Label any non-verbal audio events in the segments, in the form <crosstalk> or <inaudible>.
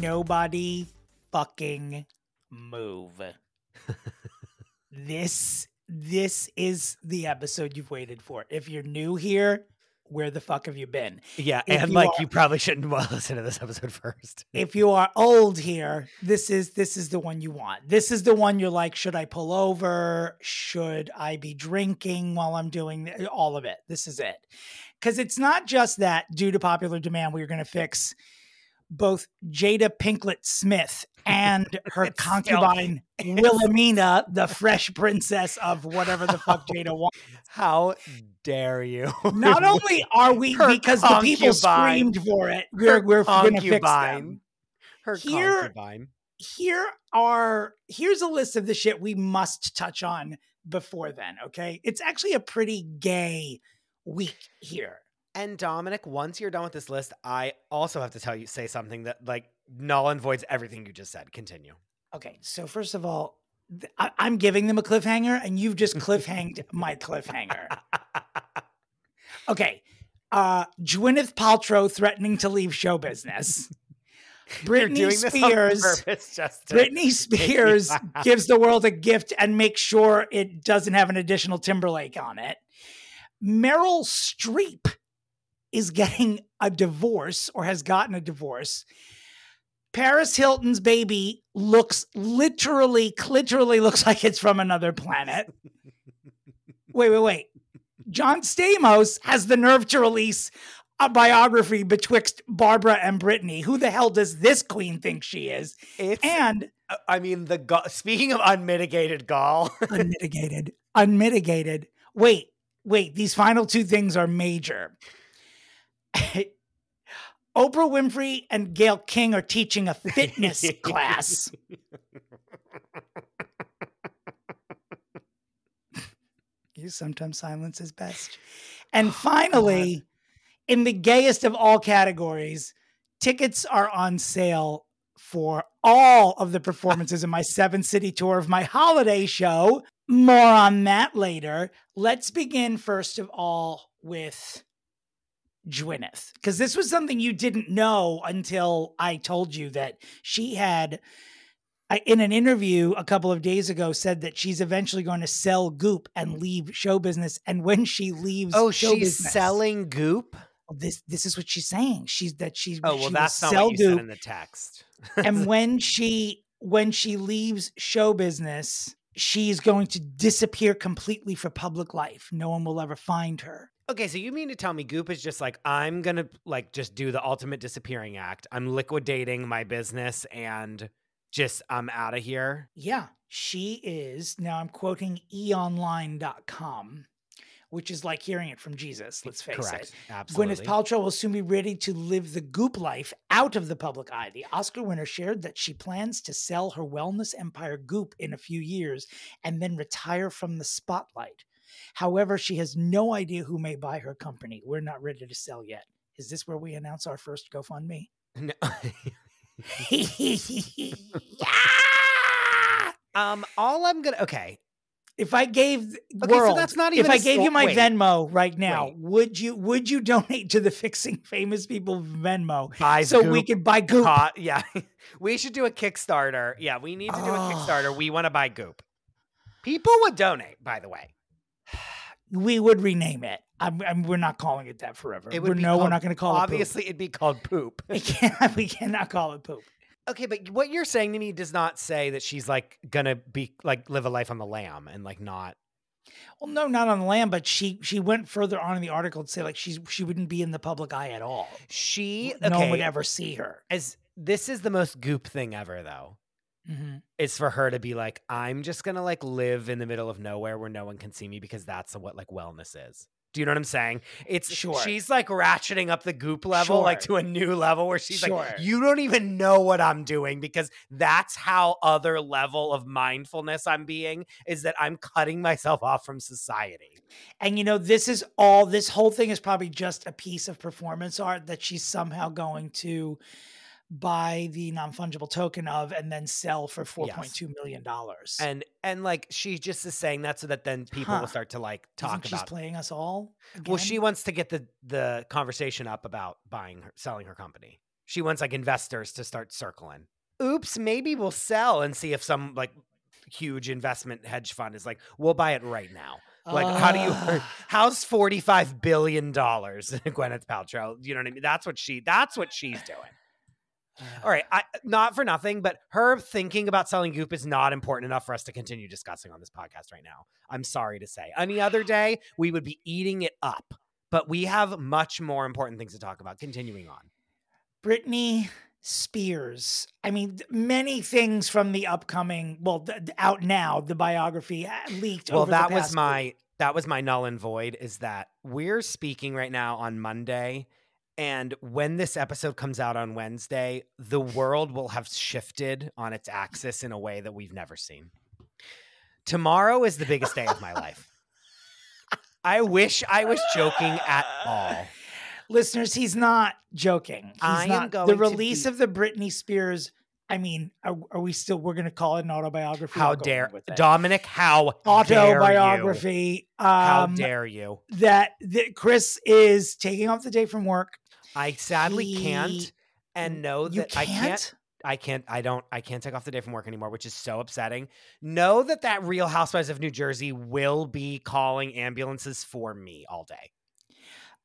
Nobody fucking move. <laughs> this this is the episode you've waited for. If you're new here, where the fuck have you been? Yeah, If and you like are- you probably shouldn't well <laughs> listen to this episode first. If you are old here, this is this is the one you want. This is the one you're like, should I pull over? Should I be drinking while I'm doing th- all of it? This is it. Cuz it's not just that due to popular demand we're going to fix both Jada Pinklet Smith and <laughs> her It's still- concubine <laughs> Wilhelmina, the fresh princess of whatever the fuck Jada <laughs> wants. How dare you? Not only are we Her because the people screamed for it, we're we're going to fix them. Her Here- concubine. here are here's a list of the shit we must touch on before then okay it's actually a pretty gay week here And Dominick, once you're done with this list, I also have to tell you say something that like null and voids everything you just said. Continue. okay so first of all I, i'm giving them a cliffhanger and you've just cliffhanged <laughs> my cliffhanger okay uh gwyneth paltrow threatening to leave show business <laughs> britney doing this on spears purpose just to Britney <laughs> Spears gives the world a gift and makes sure it doesn't have an additional Timberlake on it. Meryl Streep is getting a divorce or has gotten a divorce. Paris Hilton's baby looks literally, literally looks like it's from another planet. wait, wait, wait. John Stamos has the nerve to release a biography betwixt Barbra and Britney. Who the hell does this queen think she is? It's And I mean the speaking of unmitigated gall. <laughs> unmitigated, unmitigated. Wait, wait. These final two things are major. <laughs> Oprah Winfrey and Gayle King are teaching a fitness <laughs> class. <laughs> You sometimes silence is best. <sighs> And oh, finally, in the gayest of all categories, tickets are on sale for all of the performances in my seven city tour of my holiday show. More on that later. Let's begin first of all with Gwyneth, because this was something you didn't know until I told you that she had. In an interview a couple of days ago, said that she's eventually going to sell Goop and leave show business. And when she leaves, oh, show she's business- selling goop. Oh, this this is what she's saying. She's that she's Oh well, will that's not what you Goop said in the text. and <laughs> when she when she leaves show business she's going to disappear completely for public life no one will ever find her Okay, so you mean to tell me Goop is just like I'm gonna like just do the ultimate disappearing act. I'm liquidating my business and just I'm out of here. yeah she is now i'm quoting eonline.com which is like hearing it from jesus let's face Correct. it Absolutely. Gwyneth Paltrow will soon be ready to live the goop life out of the public eye. The Oscar winner shared that she plans to sell her wellness empire Goop in a few years and then retire from the spotlight. However, she has no idea who may buy her company. We're not ready to sell yet. Is this where we announce our first GoFundMe? No. <laughs> Yeah! um, all I'm gonna okay. If I gave Okay, so that's not even if I a gave you my wait. Venmo right now, Wait. would you would you donate to the Fixing Famous People Venmo Buys so we could buy Goop? co- yeah, <laughs> we should do a Kickstarter. Yeah, we need to do a Oh. Kickstarter. We want to buy Goop. People would donate, by the way. We would rename it. I'm, I'm, we're not calling it that forever. It We're- would be no, we're not going to call it Obviously, it'd be called poop. <laughs> We can't, we cannot call it poop. Okay, but what you're saying to me does not say that she's like gonna be like live a life on the lam and like not. Well, no, not on the land, but she she went further on in the article to say like she's she wouldn't be in the public eye at all. She No one would ever see her. as this is the most goop thing ever, though. Mhm. Is for her to be like, I'm just gonna like live in the middle of nowhere where no one can see me because that's what like wellness is. Do you know what I'm saying? It's Sure. she's like ratcheting up the goop level like to a new level where she's Sure. like, you don't even know what I'm doing because that's how other level of mindfulness I'm being is that I'm cutting myself off from society. And you know, this is all this whole thing is probably just a piece of performance art that she's somehow going to buy the non-fungible token of and then sell for four point two million dollars. And and like she just is saying that so that then people Huh. will start to like talk she's about playing us all. Well, she wants to get the the conversation up about buying her, selling her company. She wants like investors to start circling. Oops, maybe we'll sell and see if some like huge investment hedge fund is like, we'll buy it right now. Like, how do you? Uh. <laughs> How's forty five billion dollars, <laughs> Gwyneth Paltrow? You know what I mean? That's what she. That's what she's doing. All right, I, not for nothing, but her thinking about selling Goop is not important enough for us to continue discussing on this podcast right now. I'm sorry to say. Any other <sighs> day, we would be eating it up, but we have much more important things to talk about. Continuing on. Britney Spears. I mean, many things from the upcoming, well, th- out now, the biography uh, leaked. Well, over the that was my week. that was my null and void. Is that we're speaking right now on Monday, and when this episode comes out on Wednesday, the world will have shifted on its axis in a way that we've never seen. Tomorrow is the biggest day of my life. I wish I was joking at all. Listeners, he's not joking. He's I am not. going the release be- of the Britney Spears. I mean, are, are we still? We're going to call it an autobiography. How dare. Dominick? How dare you? autobiography? How Um, dare you? that that Chris is taking off the day from work. I sadly he- can't, and know that I can't can't. I can't I don't I can't take off the day from work anymore, which is so upsetting. Know that that Real Housewives of New Jersey will be calling ambulances for me all day.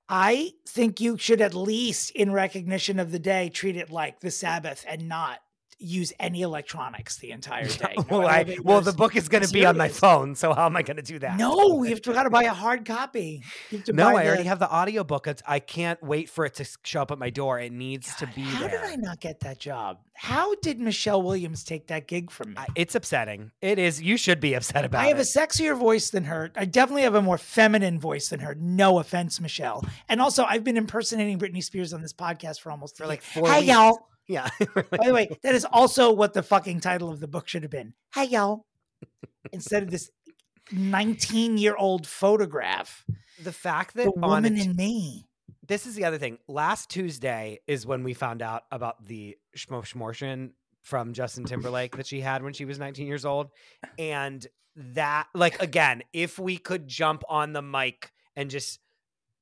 I think you should at least, in recognition of the day, treat it like the Sabbath and not use any electronics the entire <laughs> day. No well, I, well, the book is going to be on my phone, so how am I going to do that? No, you have to got to buy a hard copy. You have to No, I already have the audiobook. It's, I can't wait for it to show up at my door. It needs to be How there. did I not get that job? How did Michelle Williams take that gig from me? I- it's upsetting. It is. You should be upset about it. I have it. a sexier voice than her. I definitely have a more feminine voice than her. No offense, Michelle. And also, I've been impersonating Britney Spears on this podcast for almost For like four Hey, y'all. Yeah. <laughs> By the way, that is also what the fucking title of the book should have been. Hey, y'all. Instead of this 19 year old photograph, the fact that the woman it- in me. this is the other thing. Last Tuesday is when we found out about the schmortion from Justin Timberlake that she had when she was 19 years old. And that, like, again, if we could jump on the mic and just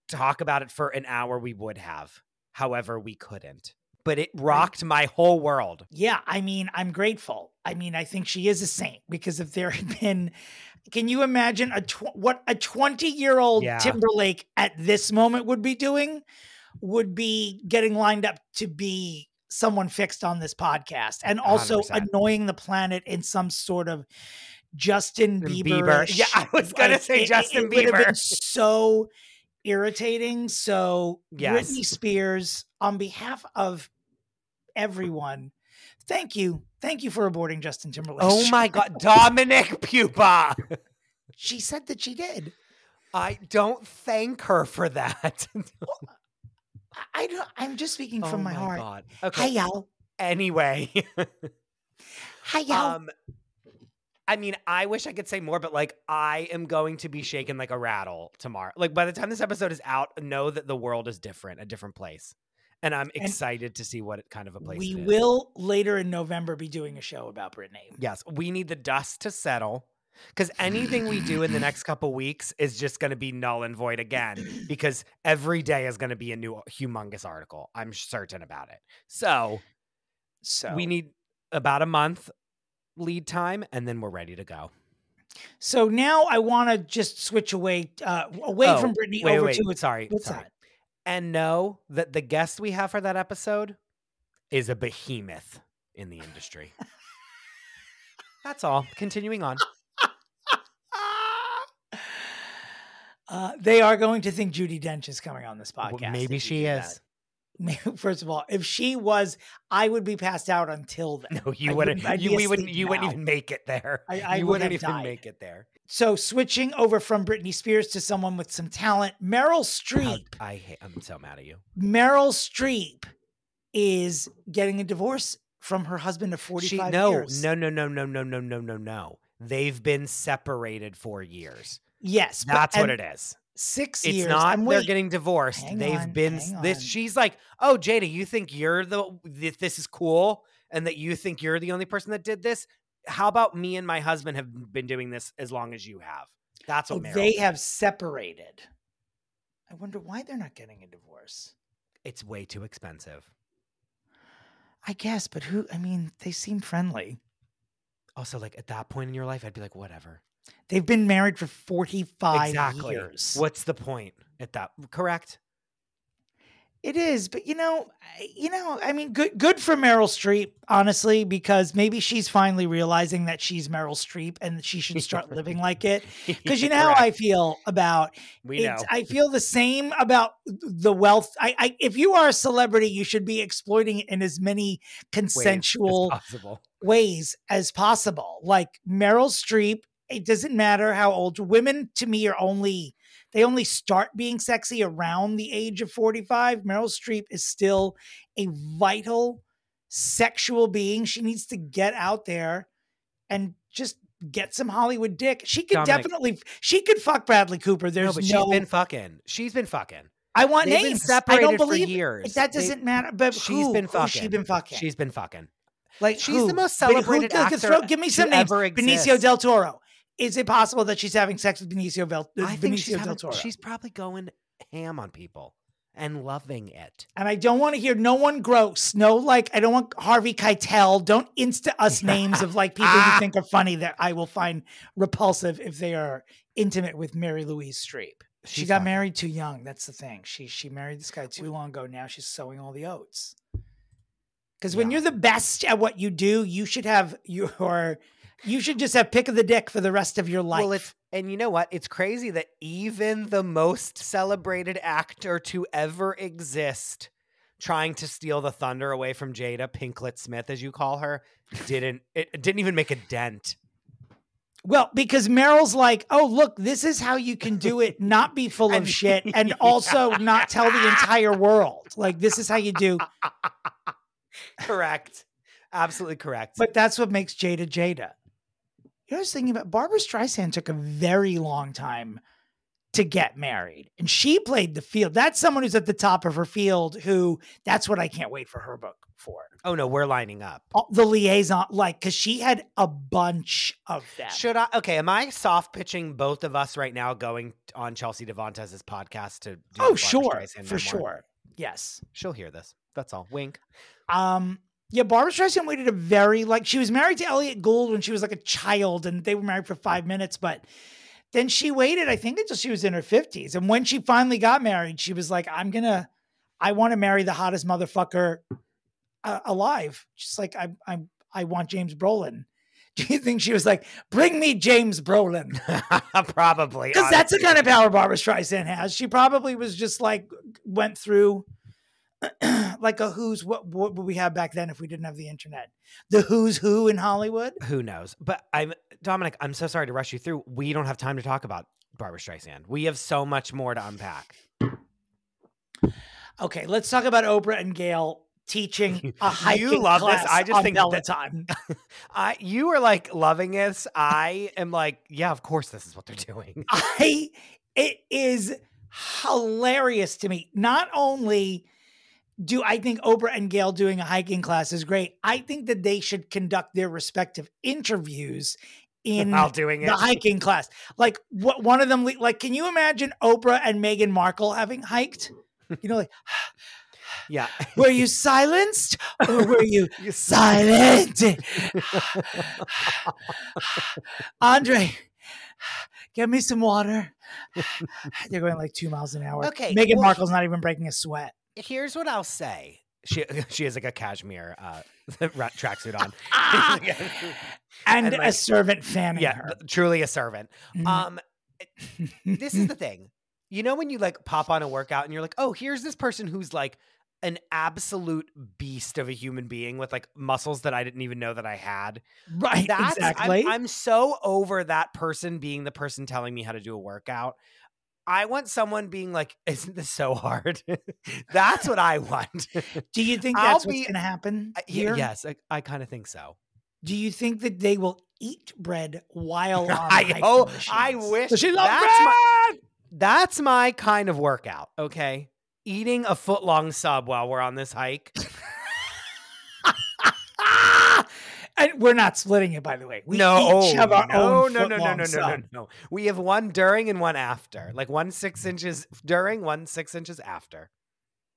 talk about it for an hour, we would have. However, we couldn't. But it rocked my whole world. Yeah, I mean, I'm grateful. I mean, I think she is a saint because if there had been, can you imagine a tw- what a 20 year old Yeah. Timberlake at this moment would be doing? Would be getting lined up to be someone fixed on this podcast and also 100%. annoying the planet in some sort of Justin Bieber. Bieber. Yeah, <laughs> I was gonna say Justin would have been Bieber. so <laughs> irritating. So Yes. Britney Spears, on behalf of everyone, thank you. Thank you for aborting Justin Timberlake. Oh my <laughs> God. Dominick Pupa. She said that she did. I don't thank her for that. <laughs> I- I don't I'm just speaking from oh my, heart. God. Okay. y'all. Anyway. <laughs> Hi, y'all. Um, I mean, I wish I could say more, but like, I am going to be shaken like a rattle tomorrow. Like, by the time this episode is out, know that the world is different, a different place, and I'm And excited to see what it kind of a place. we will later in November be doing a show about Britney. Yes, we need the dust to settle. Because anything we do in the next couple <laughs> weeks is just going to be null and void again. Because every day is going to be a new humongous article. I'm certain about it. So So we need about a month lead time, and then we're ready to go. So now I want to just switch away uh, away Oh, from Britney wait, over wait, to sorry, What's sorry. that? And know that the guest we have for that episode is a behemoth in the industry. <laughs> That's all. Continuing on. <laughs> Uh, they are going to think Judi Dench is coming on this podcast. Maybe she is. that. <laughs> First of all, if she was, I would be passed out until then. No, you I wouldn't. I'd you we wouldn't. You wouldn't even make it there. I- I you would wouldn't even died. make it there. So switching over from Britney Spears to someone with some talent, Meryl Streep. I hate. I'm so mad at you. Meryl Streep is getting a divorce from her husband of She 45 no years. no no no no no no no no no. They've been separated for years. Yes, but- That's what and it is. Six It's years. not and they're wait, getting divorced. hang They've on, been this. She's like, oh Jada, you think you're the that this is cool, and that you think you're the only person that did this. How about me and my husband have been doing this as long as you have? That's oh, what Meryl they did. have separated. I wonder why they're not getting a divorce. It's way too expensive. I guess, but who? I mean, they seem friendly. Also, like at that point in your life, I'd be like, whatever. They've been married for 45 exactly. years. What's the point at that? Correct. It is, but you know, I- you know, I mean, good, good for Meryl Streep, honestly, because maybe she's finally realizing that she's Meryl Streep and she should <laughs> start living like it. Because you know how I feel about we know. I feel the same about the wealth. I, I, if you are a celebrity, you should be exploiting it in as many Ways as consensual possible. ways as possible. Like Meryl Streep, it doesn't matter how old women to me are only they only start being sexy around the age of 45. Meryl Streep is still a vital sexual being. She needs to get out there and just get some Hollywood dick. She could Dominick. definitely she could fuck Bradley Cooper. There's no, but no, she's been fucking. She's been fucking. I want They've names. separated I don't for believe years. that doesn't matter. But she's who? been oh, fucking. She's been fucking? She's been fucking. Like She's who? the most But who- celebrated actor throw- give me some names. Benicio del Toro. Is it possible that she's having sex with Benicio, Vel- I think Benicio she's, del having, Toro? she's probably going ham on people and loving it. and I don't want to hear no one gross. No, like I don't want Harvey Keitel. Don't insta us <laughs> names of like people you think are funny that I will find repulsive if they are intimate with Mary Louise Streep. She She's got fucking. married too young. That's the thing. She she married this guy too long ago. Now she's sowing all the oats. Because when Yeah. you're the best at what you do, you should have your you should just have pick of the dick for the rest of your life. Well, it's and you know what? It's crazy that even the most celebrated actor to ever exist, trying to steal the thunder away from Jada Pinklet Smith, as you call her, didn't it didn't even make a dent. Well, because Meryl's like, oh, look, this is how you can do it, not be <laughs> full of <laughs> shit, and also not tell the entire world. Like, this is how you do. <laughs> correct. Absolutely correct. But that's what makes Jada Jada. You know, I was thinking about Barbra Streisand took a very long time to get married, and she played the field. That's someone who's at the top of her field. Who that's what I can't wait for her book for. oh no, we're lining up. The liaison, like, because she had a bunch of them. Should I? Okay, am I soft pitching both of us right now going on Chelsea Devantez's podcast to? Do oh, sure, for sure, yes. She'll hear this. That's all. Wink. Um, yeah, Barbra Streisand waited a very like she was married to Elliot Gould when she was like a child, and they were married for five minutes. But then she waited, I think, until she was in her fifties. And when she finally got married, she was like, "I'm gonna, I want to marry the hottest motherfucker uh, alive." Just like I, I, I want James Brolin. <laughs> Do you think she was like, "Bring me James Brolin"? <laughs> Probably. Because that's the kind of power Barbra Streisand has. She probably was just like went through <clears throat> like a who's what what would we have back then if we didn't have the internet? The who's who in Hollywood. Who knows? But I'm Dominick. I'm so sorry to rush you through. We don't have time to talk about Barbra Streisand. We have so much more to unpack. Okay, let's talk about Oprah and Gayle teaching <laughs> a hiking love this. class I just think that- Peloton. <laughs> I you are like loving this. I am like, yeah, of course, this is what they're doing. I it is hilarious to me. Not only do I think Oprah and Gayle doing a hiking class is great, I think that they should conduct their respective interviews in While doing it, the hiking class. Like what one of them like can you imagine Oprah and Meghan Markle having hiked? You know like <sighs> yeah. were you silenced or were you <laughs> silent? <sighs> Andre, get me some water. <sighs> They're going like two miles an hour. Okay, Meghan well, Markle's not even breaking a sweat. Here's what I'll say. She <laughs> she has like a cashmere uh, <laughs> ra- tracksuit on. <laughs> and, And, a servant fanning yeah, her. truly a servant. Mhm. Um, this is the thing. You know when you like pop on a workout and you're like, oh, here's this person who's like an absolute beast of a human being with like muscles that I didn't even know that I had. Right, That's, exactly. I'm, I'm so over that person being the person telling me how to do a workout. I want someone being like, "Isn't this so hard?" <laughs> That's what I want. <laughs> Do you think that's what's be- going to happen here? yes, I, I kind of think so. Do you think that they will eat bread while <laughs> on I hope. I wish. She loves that's my, bread? that's my kind of workout. Okay, eating a foot long sub while we're on this hike. And we're not splitting it, by the way. We no, each oh, have our no, own no, no, no, no, no, no, no. We have one during and one after. Like one six inches during, one six inches after.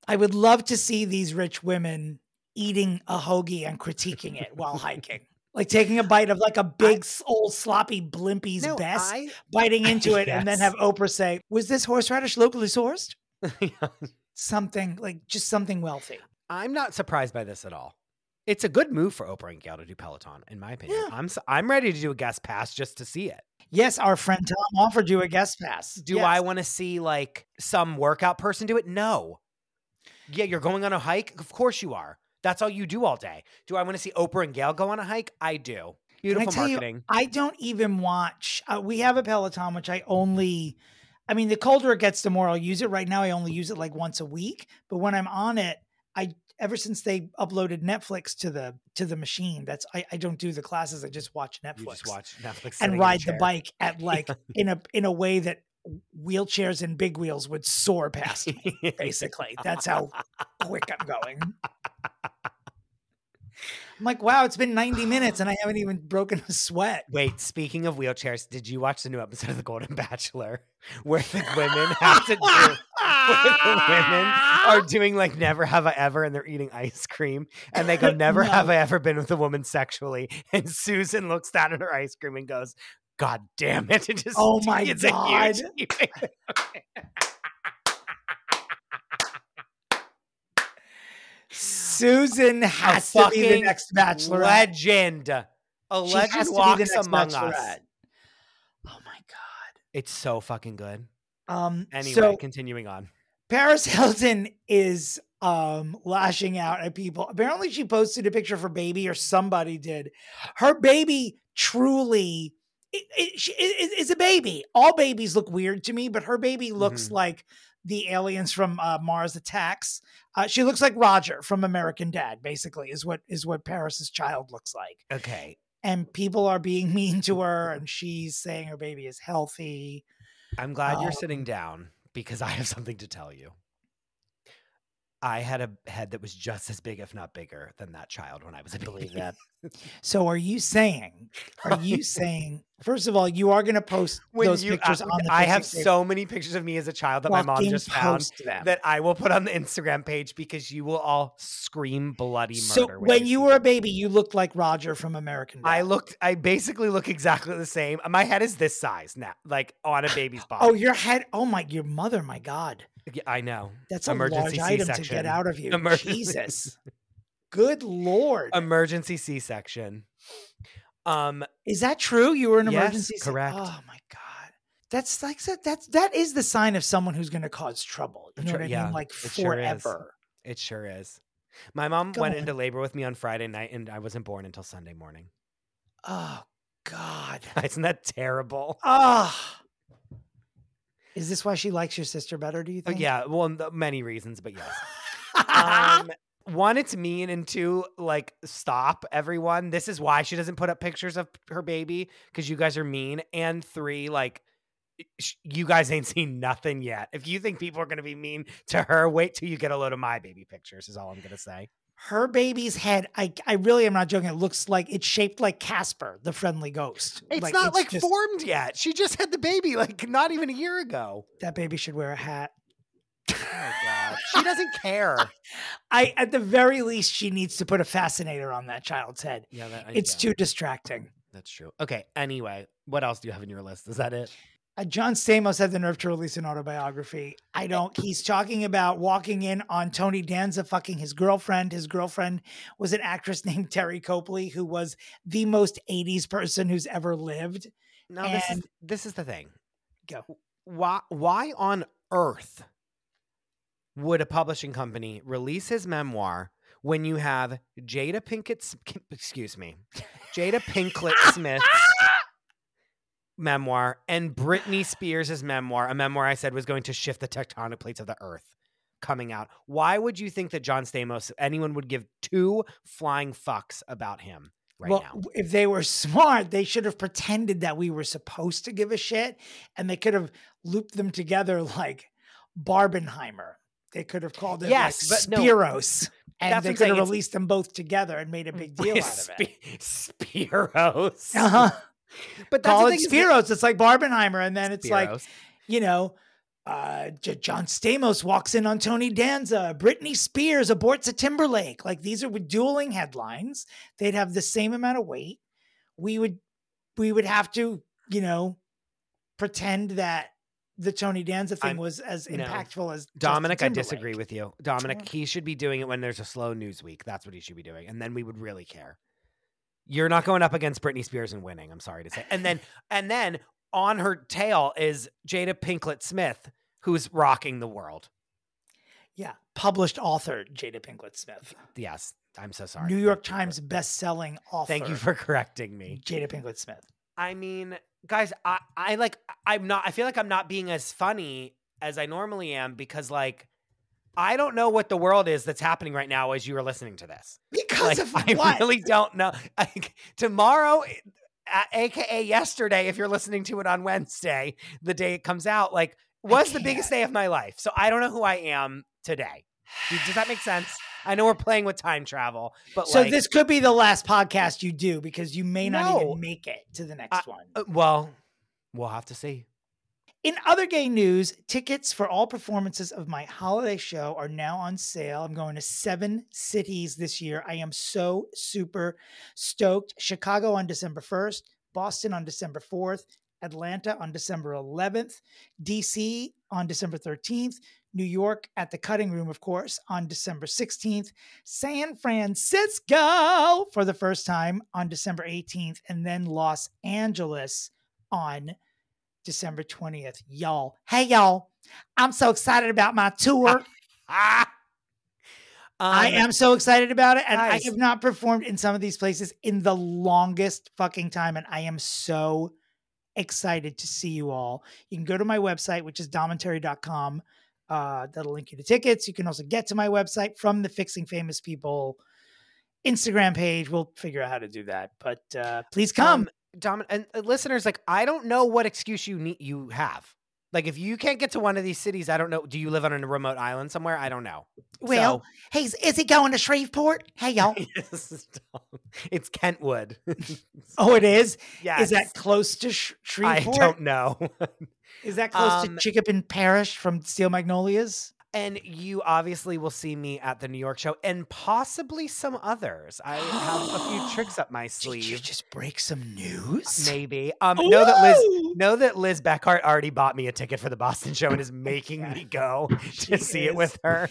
I would love to see these rich women eating a hoagie and critiquing it while <laughs> hiking. Like taking a bite of like a big s old sloppy Blimpie's No, best, I. biting into it, and then have Oprah say, "Was this horseradish locally sourced?" <laughs> Yeah. Something like just something wealthy. I'm not surprised by this at all. It's a good move for Oprah and Gayle to do Peloton, in my opinion. Yeah. I'm I'm ready to do a guest pass just to see it. Yes, our friend Tom offered you a guest pass. Do Yes. I want to see like some workout person do it? No. Yeah, you're going on a hike? Of course you are. That's all you do all day. Do I want to see Oprah and Gayle go on a hike? I do. Can I Beautiful tell you, marketing. I don't even watch. Uh, we have a Peloton, which I only. I mean, the colder it gets, the more I'll use it. Right now, I only use it like once a week. But when I'm on it, I ever since they uploaded Netflix to the to the machine, that's I, I don't do the classes. I just watch Netflix you just watch Netflix and ride the bike at <laughs> like in a in a way that wheelchairs and big wheels would soar past me. <laughs> Basically, that's how quick I'm going. I'm like, wow, it's been 90 minutes and I haven't even broken a sweat. Wait, speaking of wheelchairs, did you watch the new episode of The Golden Bachelor <laughs> where the women have to do the women are doing like never have I ever and they're eating ice cream and they go never have I ever been with a woman sexually and Susan looks down at her ice cream and goes, God damn it. It just Oh my <laughs> it's a God. <laughs> Susan has to be the next bachelorette. legend. A She legend has to be the walks among us. Oh my god. It's so fucking good. Um Anyway, so continuing on. Paris Hilton is um lashing out at people. Apparently she posted a picture of her baby or somebody did. Her baby truly it, it, it, it's a baby. All babies look weird to me, but her baby looks Mhm. like the aliens from uh, Mars Attacks. Uh, she looks like Roger from American Dad, basically, is what is what Paris's child looks like. Okay. And people are being <laughs> mean to her, and she's saying her baby is healthy. I'm glad you're Um, sitting down because I have something to tell you. I had a head that was just as big, if not bigger, than that child when I was a baby. that. <laughs> So are you saying? Are you saying? First of all, you are going to post <laughs> When those you, pictures uh, on the. I have page. so many pictures of me as a child that my mom just found them. that I will put on the Instagram page because you will all scream bloody murder. So murder. when you you were a baby, you looked like Roger from American Dad. I looked. I basically look exactly the same. My head is this size now, like on a baby's body. Oh, your head. Oh my, your mother. My God, Yeah, I know. that's a Emergency large item to get out of you. Emergency- Jesus, good lord, Emergency C-section. Um, is that true? You were an Yes, emergency. C- correct. Oh my God, that's like. That's that is the sign of someone who's going to cause trouble. You know what I yeah, mean? Like it sure forever. it sure is. My mom Go went on. into labor with me on Friday night, and I wasn't born until Sunday morning. Oh God. <laughs> Isn't that terrible? Ah. Is this why she likes your sister better? Do you Oh, think? yeah, well, many reasons, but yes. <laughs> um one it's mean and two like stop everyone this is why she doesn't put up pictures of her baby because you guys are mean and three like sh- you guys ain't <laughs> seen nothing yet if you think people are going to be mean to her wait till you get a load of my baby pictures is all i'm going to say Her baby's head, I I really am not joking. It looks like it's shaped like Casper, the friendly ghost. it's not like just- formed yet she just had the baby like not even a year ago that baby should wear a hat. oh god she doesn't care <laughs> I at the very least she needs to put a fascinator on that child's head. yeah that, uh, It's yeah, too distracting. that's true okay anyway what else do you have in your list is that it Uh, John Stamos had the nerve to release an autobiography. I don't. He's talking about walking in on Tony Danza fucking his girlfriend. His girlfriend was an actress <laughs> named Teri Copley, who was the most '80s person who's ever lived. No, this is this is the thing. Go. Why why on earth would a publishing company release his memoir when you have Jada Pinkett, excuse me, Jada Pinkett <laughs> Smith's memoir and Britney Spears' memoir, a memoir I said was going to shift the tectonic plates of the earth coming out. Why would you think that John Stamos, anyone would give two flying fucks about him right well, now? if they were smart, they should have pretended that we were supposed to give a shit, and they could have looped them together like Barbenheimer. They could have called it Yes, like but no, Spiros, and that's they could have released them both together and made a big <laughs> deal out of it. Sp- <laughs> Spiros. Uh-huh. But that's Call the it thing Spiros. It's like Barbenheimer, and then it's like you know, uh, J- John Stamos walks in on Tony Danza. Britney Spears aborts a Timberlake. Like these are with dueling headlines. They'd have the same amount of weight. We would, we would have to, you know, pretend that the Tony Danza thing I'm- was as no. impactful as Dominick, I disagree with you. Dominick, he should be doing it when there's a slow news week. That's what he should be doing. And then we would really care. You're not going up against Britney Spears and winning, I'm sorry to say. And then <laughs> and then on her tail is Jada Pinkett Smith, who's rocking the world. Yeah, published author Jada Pinkett Smith, Yes, I'm so sorry. New York Times best-selling author. Thank you for correcting me. Jada Pinkett Smith. I mean, guys, I, I like I'm not I feel like I'm not being as funny as I normally am because like I don't know what the world is that's happening right now as you are listening to this. Because Like, of I what? really don't know. Like, tomorrow, aka yesterday, if you're listening to it on Wednesday, the day it comes out, like was the biggest day of my life. So I don't know who I am today. Does that make sense? I know we're playing with time travel, but So like, this could be the last podcast you do because you may not No. even make it to the next one. uh, well, we'll have to see. In other gay news, tickets for all performances of my holiday show are now on sale. I'm going to seven cities this year. I am so super stoked. Chicago on December 1st, Boston on December 4th, Atlanta on December 11th, DC on December 13th, New York at the Cutting Room, of course, on December 16th, San Francisco for the first time on December 18th, and then Los Angeles on December 20th. Y'all, hey, y'all, I'm so excited about my tour. Ah. <laughs> I Um, am so excited about it. And I have not performed in some of these places in the longest fucking time. And I am so excited to see you all. You can go to my website, which is dommentary.com. Uh, that'll link you to tickets. You can also get to my website from the Fixing Famous People Instagram page. We'll figure out how to do that. But uh, please come. Um, Dom- and uh, listeners, like, I don't know what excuse you need you have. Like, if you can't get to one of these cities, I don't know. Do you live on a remote island somewhere? I don't know. well, hey, is- he going to Shreveport? Hey, y'all. <laughs> It's Kentwood. <laughs> oh, it is? yes. Is that close to Sh- I don't know. Is that close Um, to Chinquapin Parish from Steel Magnolias? And you obviously will see me at the New York show and possibly some others. I have a few <gasps> tricks up my sleeve. Did you just break some news? Maybe. Um, know that Liz know that Liz Beckhart already bought me a ticket for the Boston show and is <laughs> making me go <laughs> to see it with her.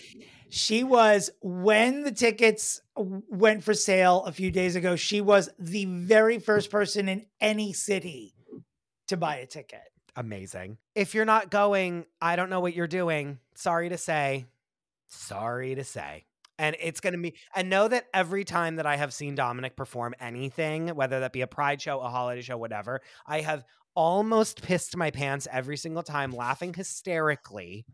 She was when the tickets went for sale a few days ago. She was the very first person in any city to buy a ticket. Amazing. If you're not going, I don't know what you're doing. Sorry to say. Sorry to say. And it's going to be, and know that every time that I have seen Dominick perform anything, whether that be a pride show, a holiday show, whatever, I have almost pissed my pants every single time, laughing hysterically.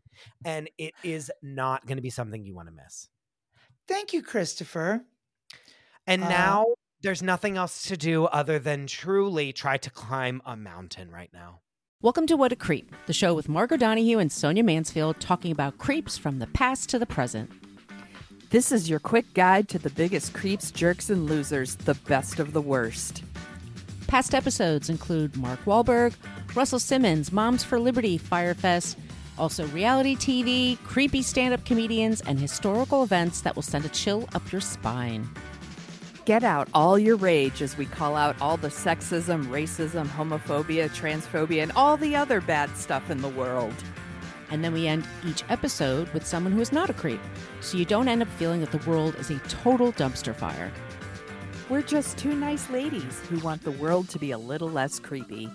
And it is not going to be something you want to miss. Thank you, Christopher. And Uh, now there's nothing else to do other than truly try to climb a mountain right now. Welcome to What a Creep, the show with Margot Donahue and Sonia Mansfield talking about creeps from the past to the present. This is your quick guide to the biggest creeps, jerks, and losers, the best of the worst. Past episodes include Mark Wahlberg, Russell Simmons, Moms for Liberty, Firefest, also reality TV, creepy stand up comedians, and historical events that will send a chill up your spine. Get out all your rage as we call out all the sexism, racism, homophobia, transphobia, and all the other bad stuff in the world. And then we end each episode with someone who is not a creep, so you don't end up feeling that the world is a total dumpster fire. We're just two nice ladies who want the world to be a little less creepy.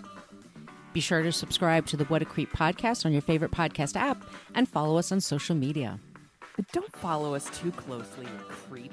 Be sure to subscribe to the What a Creep podcast on your favorite podcast app and follow us on social media. But don't follow us too closely, you creep.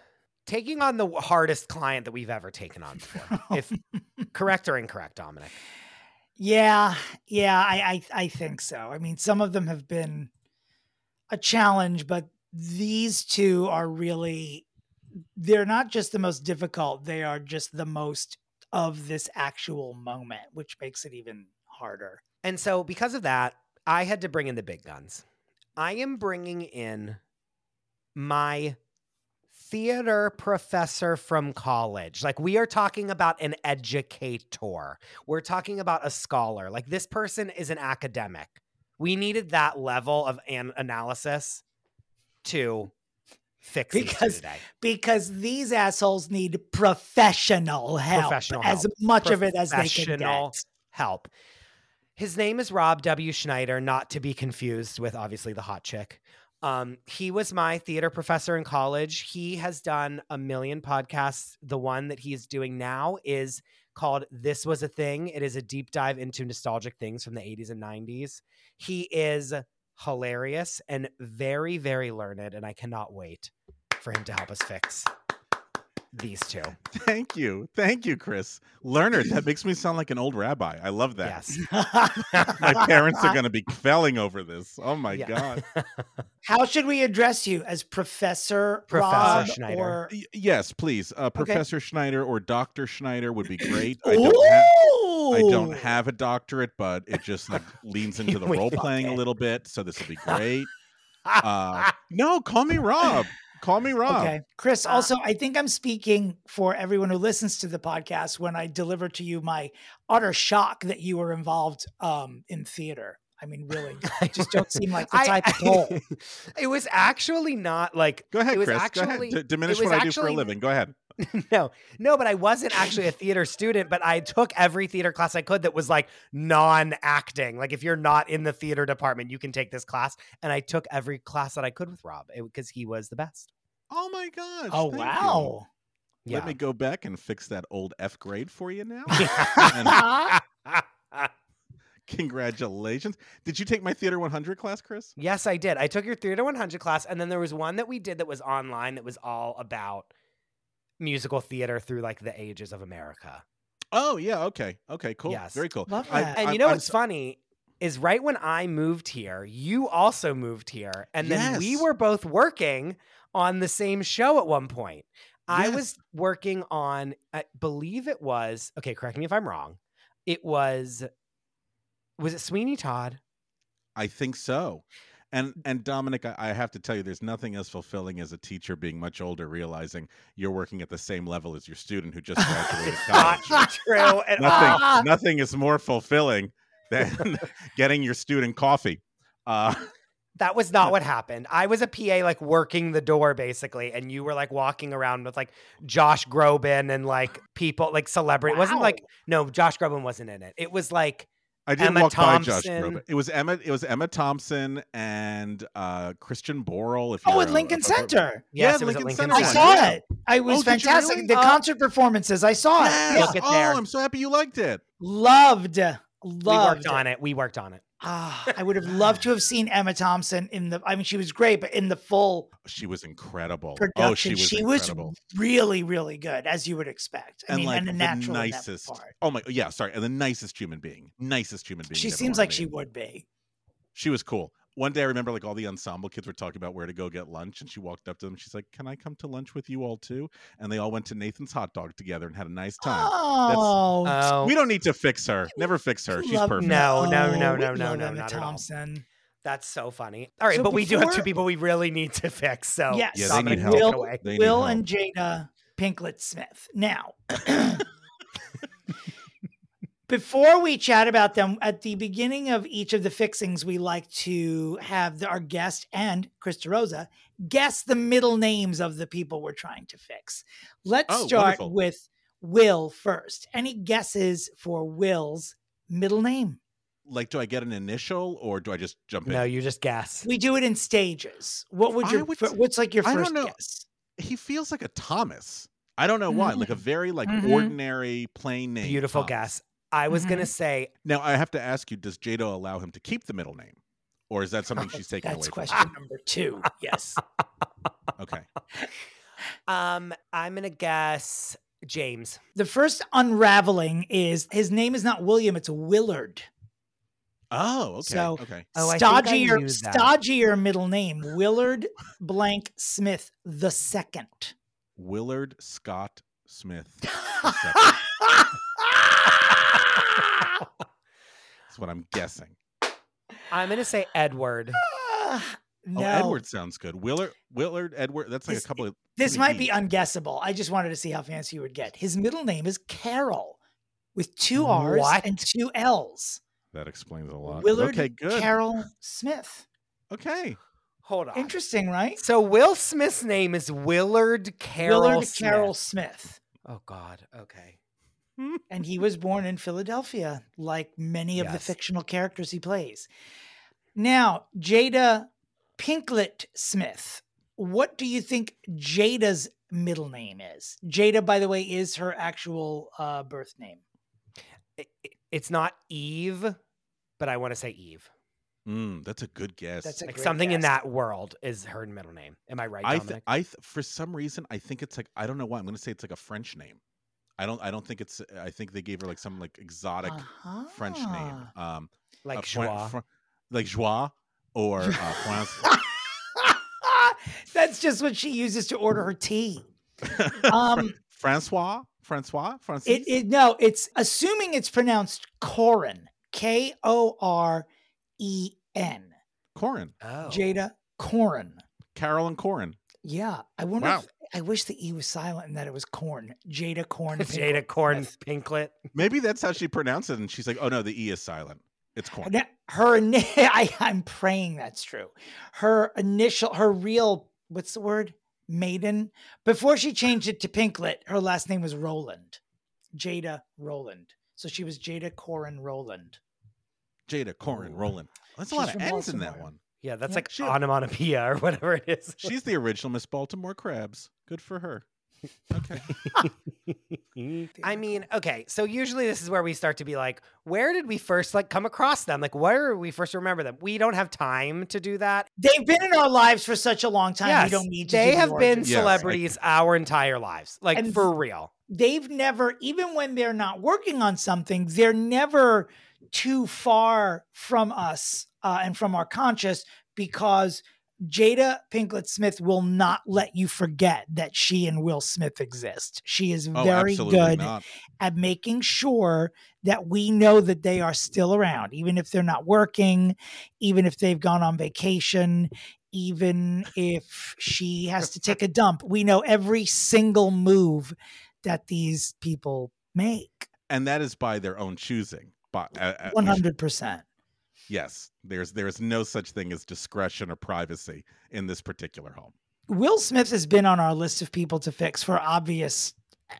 taking on the hardest client that we've ever taken on before. <laughs> if correct or incorrect, Dominick. Yeah, yeah, I, I I think so. I mean, some of them have been a challenge, but these two are really they're not just the most difficult, they are just the most of this actual moment, which makes it even harder. And so, because of that, I had to bring in the big guns. I am bringing in my theater professor from college. Like, we are talking about an educator, we're talking about a scholar. Like, this person is an academic. We needed that level of an analysis to fix Because today. because these assholes need professional help Professional as help. much of it as they can get. help. His name is Rob W. Schneider, not to be confused with obviously the hot chick. Um, he was my theater professor in college. He has done a million podcasts. The one that he's doing now is called This Was a Thing. It is a deep dive into nostalgic things from the 80s and 90s. He is hilarious and very, very learned, and I cannot wait for him to help us fix these two. Thank you. Thank you, Chris. Learner, that makes me sound like an old rabbi. I love that. Yes. <laughs> My parents are <laughs> going to be felling over this. Oh my Yeah. God. <laughs> How should we address you as Professor, Professor Rob Schneider. or Y- yes, please. Uh, Professor Schneider or Dr. Schneider would be great. I don't have I don't have a doctorate, but it just like leans into the role love playing a little bit. So this would be great. Uh, no, call me Rob. Call me Rob. Okay. Chris, Uh, also, I think I'm speaking for everyone who listens to the podcast when I deliver to you my utter shock that you were involved um, in theater. I mean, really, <laughs> you just don't seem like the I- type of <laughs> toll. it was actually not like Go ahead, It was Chris. actually- Go ahead. D- diminish it was what I do for a living. Go ahead. <laughs> no, no, but I wasn't actually a theater student, but I took every theater class I could that was like non-acting. Like if you're not in the theater department, you can take this class. And I took every class that I could with Rob because he was the best. Oh my gosh. Oh, thank you. wow. Let me go back and fix that old F grade for you now. <laughs> Yeah. <laughs> Congratulations. Did you take my Theater 100 class, Chris? yes, I did. I took your Theater 100 class, and then there was one that we did that was online that was all about musical theater through like the ages of America. Oh, yeah. Okay. Okay. Cool. Yes. Very cool. Love I- And I- you know I'm what's so- funny is right when I moved here, you also moved here, and then we were both working on the same show at one point. I Yes. was working on, I believe it was. Okay, correct me if I'm wrong. It was, was it Sweeney Todd? I think so. And and Dominick, I, I have to tell you, there's nothing as fulfilling as a teacher being much older, realizing you're working at the same level as your student who just <laughs> graduated college. Not true at nothing, all. nothing is more fulfilling than <laughs> getting your student coffee. Uh, That was not <laughs> what happened. I was a PA, like working the door basically, and you were like walking around with like Josh Groban and like people, like celebrity. It wasn't like no, Josh Groban wasn't in it. It was like I didn't Emma walk by Josh Thompson. Groban. It was Emma. It was Emma Thompson and uh, Christian Borle. If Oh, you're at Lincoln a- Center. yes, Yeah, it was at Lincoln Lincoln Center I saw yeah. it. I was Oh, fantastic. really? The Oh. concert performances, I saw Yes. it. Look at oh, there. I'm so happy you liked it. Loved, loved. We worked on it. We worked on it. Ah, I would have loved to have seen Emma Thompson in the. I mean, she was great, but in the full She was incredible. production, oh, she was she incredible. was really, really good, as you would expect. I and mean, like and the natural nicest. part. Oh my, yeah, sorry, and the nicest human being, nicest human being. She seems like she would be. She was cool. One day, I remember like all the ensemble kids were talking about where to go get lunch, and she walked up to them. She's like, "Can I come to lunch with you all too?" And they all went to Nathan's Hot Dog together and had a nice time. Oh, Oh, We don't need to fix her. Never fix her. She's love- perfect. No, no, oh, no, we no, no, no, Emma not at all. Thompson. that's so funny. All right, So but we do have two people we really need to fix. So yes, Yeah, they need help. Will. They need Will help. and Jada Pinklet Smith. Now, <clears throat> Before we chat about them, at the beginning of each of the fixings, we like to have the, our guest and Chris DeRosa guess the middle names of the people we're trying to fix. Let's Oh, start wonderful. with Will first. Any guesses for Will's middle name? Like, do I get an initial or do I just jump in? No, you just guess. We do it in stages. What would I your would fir- what's like your I don't first know. guess? He feels like a Thomas. I don't know why. Like a very like Mhm. ordinary plain name. Beautiful Thomas. guess. I was gonna Mhm. say Now I have to ask you: Does Jada allow him to keep the middle name, or is that something she's taking That's away That's question from number two. Yes. <laughs> Okay. um I'm gonna guess James. The first unraveling is his name is not William, it's Willard. Oh, okay. So- okay. Oh, I think I stodgier, knew that. stodgier middle name, Willard blank Smith the second. Willard Scott Smith. <laughs> That's what I'm guessing. I'm gonna say Edward. Ah. Oh, no, Oh, Edward sounds good. Willard, Willard, Edward. That's like This- a couple of. this might many be unguessable. I just wanted to see how fancy you would get. His middle name is Carroll with two R's What? and two L's. That explains a lot. Willard okay, good. Carroll Smith. okay. Hold on. Interesting, right? So Will Smith's name is Willard Carroll Willard Smith. Carroll Smith. Oh God. Okay. And he was born in Philadelphia, like many of the fictional characters he plays. Now, Jada Pinkett Smith. What do you think Jada's middle name is? Jada, by the way, is her actual uh, birth name. I- I- It's not Eve, but I want to say Eve. Mm, that's a good guess. That's a Like great something in that world is her middle name. Am I right, I, th- I, th- for some reason, I think it's like I don't know why. I'm going to say it's like a French name. I don't. I don't think it's. I think they gave her like some like exotic French name. Ah. Um, like uh, Joie. Fran- like joie or uh, France. <laughs> That's just what she uses to order her tea. Um, <laughs> Francois, Francois, Francis. It, it no, it's assuming it's pronounced Koren, K O R E N. Koren, oh. Jada Koren. Carroll and Koren. Yeah, I wonder. Wow. If, I wish the E was silent and that it was corn. Jada Corn. <laughs> Jada Corn Pinkett. Maybe that's how she pronounced it, and she's like, "Oh no, the e is silent. It's corn." Now, her, <laughs> I, I'm praying that's true. Her initial, her real, what's the word? Maiden. Before she changed it to Pinkett, her last name was Roland. Jada Roland. So she was Jada Koren Roland. Jada, Koren, Roland. That's a She's lot of from N's in that one. Yeah, that's Yeah, like she- onomatopoeia or whatever it is. She's the original Miss Baltimore Crabs. Good for her. Okay. <laughs> I mean, okay, so usually this is where we start to be like, where did we first like come across them? Like, where are we first remember them? We don't have time to do that. They've been in our lives for such a long time. yes, we don't need to. they do the have been origin Yes, I- celebrities our entire lives, like And- for real. they've never, even when they're not working on something, they're never too far from us uh, and from our conscious because Jada Pinkett Smith will not let you forget that she and Will Smith exist. She is Oh, very good not. at making sure that we know that they are still around, even if they're not working, even if they've gone on vacation, even if she has to take a <laughs> dump. We know every single move that these people make. And that is by their own choosing. But uh, uh, One hundred percent. Yes, there's there's no such thing as discretion or privacy in this particular home. Will Smith has been on our list of people to fix for obvious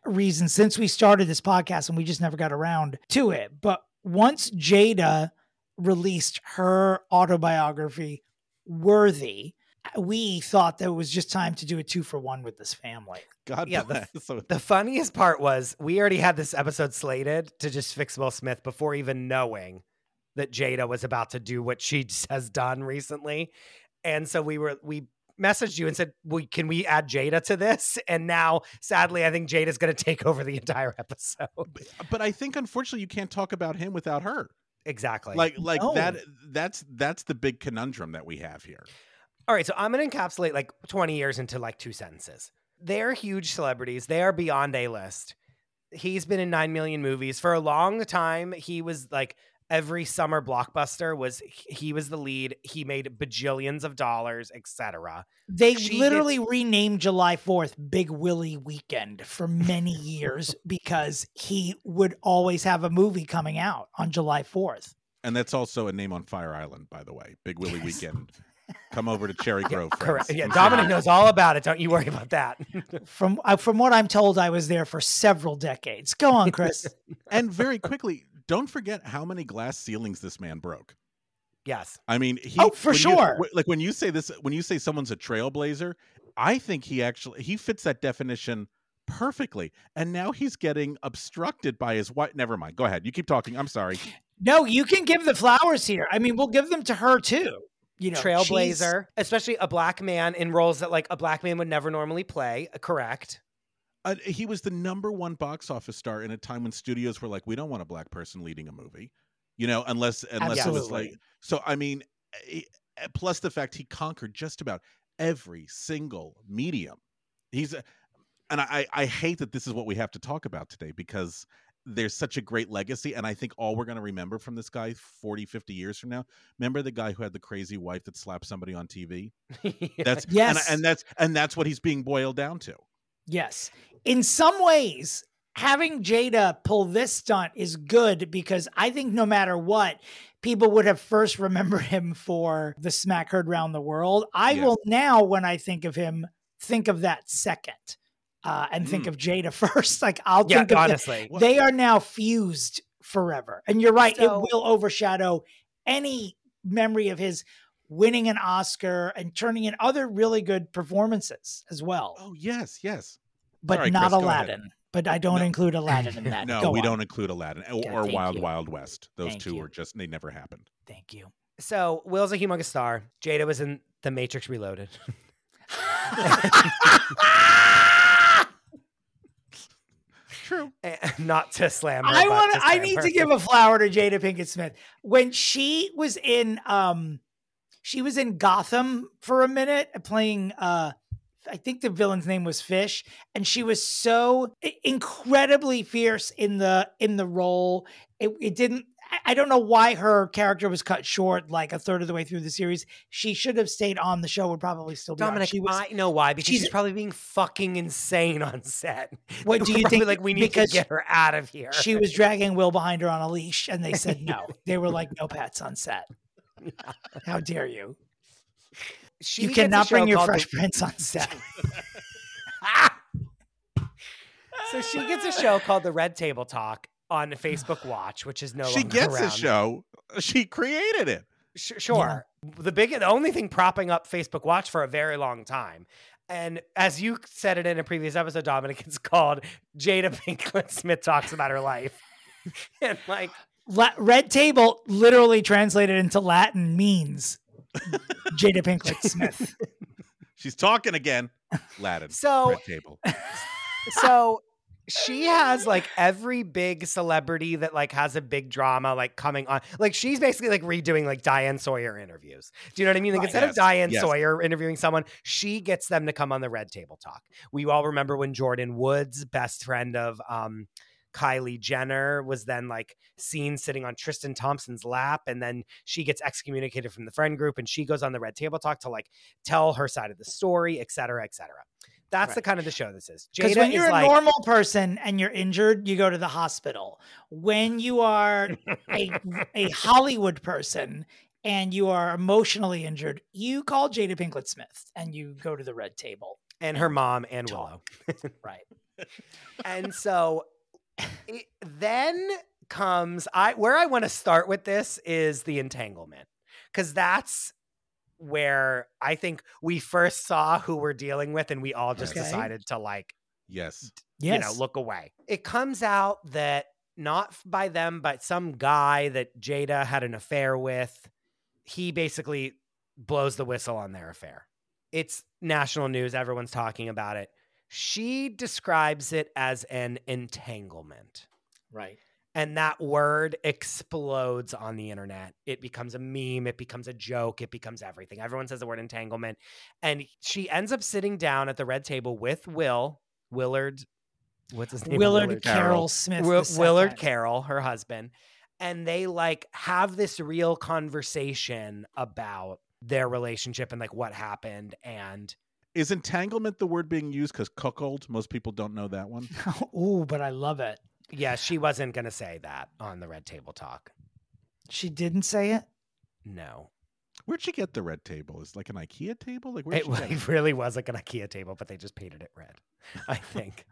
reasons since we started this podcast, and we just never got around to it. But once Jada released her autobiography, Worthy, we thought that it was just time to do a two for one with this family. God Yeah, the- bless. So <laughs> The funniest part was we already had this episode slated to just fix Will Smith before even knowing that Jada was about to do what she <laughs> has done recently. And so we were we messaged you and said, "We can we add Jada to this?" And now, sadly, I think Jada's going to take over the <laughs> entire episode. but, but I think unfortunately you can't talk about him without her. exactly. Like like No. that that's that's the big conundrum that we have here. All right, so I'm going to encapsulate like 20 years into like two sentences. They're huge celebrities. They are beyond A list. He's been in 9 million movies. For a long time, he was like every summer blockbuster was he was the lead. He made bajillions of dollars, etc. They She literally gets- renamed July 4th Big Willie Weekend for many years <laughs> because he would always have a movie coming out on July 4th. And that's also a name on Fire Island, by the way. Big Willie Yes. Weekend. Come over to <laughs> Cherry Grove. Correct. Yeah, Dominick knows all about it. Don't you worry about that. <laughs> From uh, from what I'm told, I was there for several decades. Go on, Chris. And very quickly, don't forget how many glass ceilings this man broke. yes. I mean, he, Oh, for when you- sure. like when you say this, when you say someone's a trailblazer, I think he actually he fits that definition perfectly. And now he's getting obstructed by his wife. Never mind. Go ahead. You keep talking. I'm sorry. No, you can give the flowers here. I mean, we'll give them to her too. You know, Trailblazer, especially a black man in roles that like a black man would never normally play. uh, Correct. Uh, he was the number one box office star in a time when studios were like, we don't want a black person leading a movie, you know, unless unless it was like. So I mean, eh, eh, plus the fact he conquered just about every single medium. He's, a, and I I hate that this is what we have to talk about today because there's such a great legacy and i think all we're going to remember from this guy 40 50 years from now remember the guy who had the crazy wife that slapped somebody on tv <laughs> that's Yes. and, and that's and that's what he's being boiled down to Yes. In some ways, having Jada pull this stunt is good because I think no matter what, people would have first remembered him for the smack heard round the world. I Yes. will now, when I think of him, think of that second. Uh, and think Mm. of Jada <laughs> first. Like I'll yeah, think of honestly. Well- they are now fused forever. And you're right, So- it will overshadow any memory of his winning an Oscar and turning in other really good performances as well. oh yes yes but Sorry, not Chris. Aladdin. But I don't No. include <laughs> Aladdin in that. no Go we on. don't include aladdin or, or wild you. wild west those Thank two you. were just they never happened Thank you. So Will's a humongous star. Jada was in The Matrix Reloaded. <laughs> true <laughs> Eh, Not to slam her. I want. I need her. to give a flower to Jada Pinkett Smith when she was in. Um, she was in Gotham for a minute, playing. Uh, I think the villain's name was Fish, and she was so incredibly fierce in the in the role. It, it didn't. I- don't know why her character was cut short, like a third of the way through the series. She should have stayed on. The show would probably still be on. Dominick, She was, I know why because she's, she's- probably being fucking insane on set. <laughs> What <laughs> do you think? Like we need to get her out of here. she was dragging Will behind her on a leash, and they said no. <laughs> they were like, "No pets on set." <laughs> How dare you? She you cannot bring your Fresh The- Prince on set. <laughs> So she gets a show called The Red Table Talk on Facebook Watch, which is no she longer gets around. a show she created it Sh- sure. The big, the only thing propping up Facebook Watch for a very long time. And as you said it in a previous episode, Dominick, it's called Jada Pinkett Smith talks about her life. <laughs> and like, La- Red Table, literally translated into Latin, means Jada <laughs> Pinkett Smith. she's talking again latin so, red table <laughs> so she has like every big celebrity that like has a big drama like coming on. Like she's basically like redoing like Diane Sawyer interviews. Do you know what I mean? Like instead Yes, of Diane yes. Sawyer interviewing someone, she gets them to come on the Red Table Talk. We all remember when Jordan Woods, best friend of um Kylie Jenner was then like seen sitting on Tristan Thompson's lap, and then she gets excommunicated from the friend group, and she goes on the Red Table Talk to like tell her side of the story, et cetera, et cetera. That's the kind of the show this is. Because when you're a like, normal person and you're injured, you go to the hospital. When you are a, a <laughs> Hollywood person and you are emotionally injured, you call Jada Pinkett Smith and you go to the Red Table. and her mom and. Willow. <laughs> Right. and so it then comes I where I want to start with this is the entanglement cuz that's where I think we first saw who we're dealing with and we all just Okay. decided to like yes Yes. you know look away. It comes out that not by them but some guy that Jada had an affair with he basically blows the whistle on their affair. It's national news, everyone's talking about it. She describes it as an entanglement. right. And that word explodes on the internet. It becomes a meme, it becomes a joke, it becomes everything. Everyone says the word entanglement. And she ends up sitting down at the red table with Will, Willard, what's his name? Willard, Carroll, Carroll. Smith. Will, Willard. Carroll, her husband. and they like have this real conversation about their relationship and like what happened and Is entanglement the word being used because cuckold? Most people don't know that one. <laughs> Ooh, but I love it. yeah, she wasn't going to say that on the red table talk. She didn't say it. No. Where'd she get the red table? Is it like an IKEA table? Like It, she get <laughs> it really was like an IKEA table, but they just painted it red. I <laughs> think.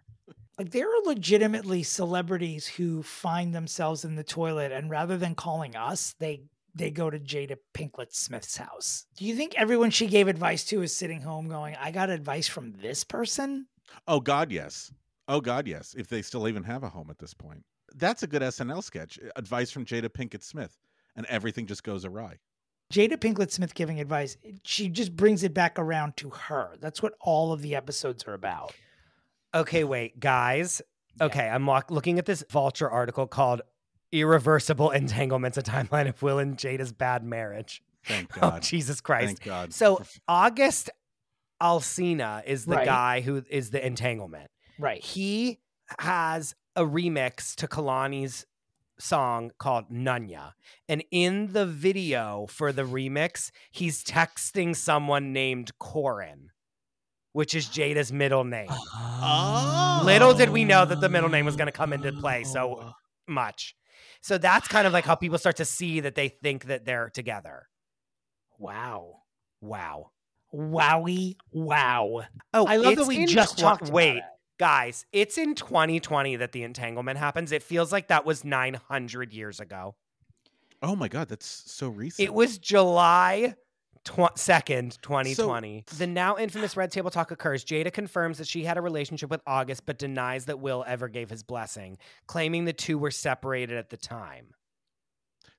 Like there are legitimately celebrities who find themselves in the toilet, and rather than calling us, they they go to Jada Pinkett Smith's house. Do you think everyone she gave advice to is sitting home going, "I got advice from this person"? Oh God, yes. Oh God, yes. If they still even have a home at this point, that's a good SNL sketch. Uh, advice from Jada Pinkett Smith, and everything just goes awry. Jada Pinkett Smith giving advice, she just brings it back around to her. That's what all of the episodes are about. Okay, wait, guys. Yeah. Okay, I'm look- looking at this Vulture article called Irreversible <laughs> Entanglements, a timeline of Will and Jada's bad marriage. Thank <laughs> Oh, God. Jesus Christ. Thank God. So August Alsina is the Right. guy who is the entanglement. Right. He has a remix to Kehlani's song called Nunya. And in the video for the remix, he's texting someone named Koren, which is Jada's middle name. Oh. Little did we know that the middle name was going to come into play so Oh. much. So that's kind of like how people start to see that they think that they're together. Wow. Wow. Wowie. Wow. Oh, I love that we just tw- talked about Wait, it. guys, it's in 2020 that the entanglement happens. It feels like that was 900 years ago. Oh my God, that's so recent. It was July tw- 2nd, 2020. the now infamous Red Table Talk occurs. Jada confirms that she had a relationship with August, but denies that Will ever gave his blessing, claiming the two were separated at the time.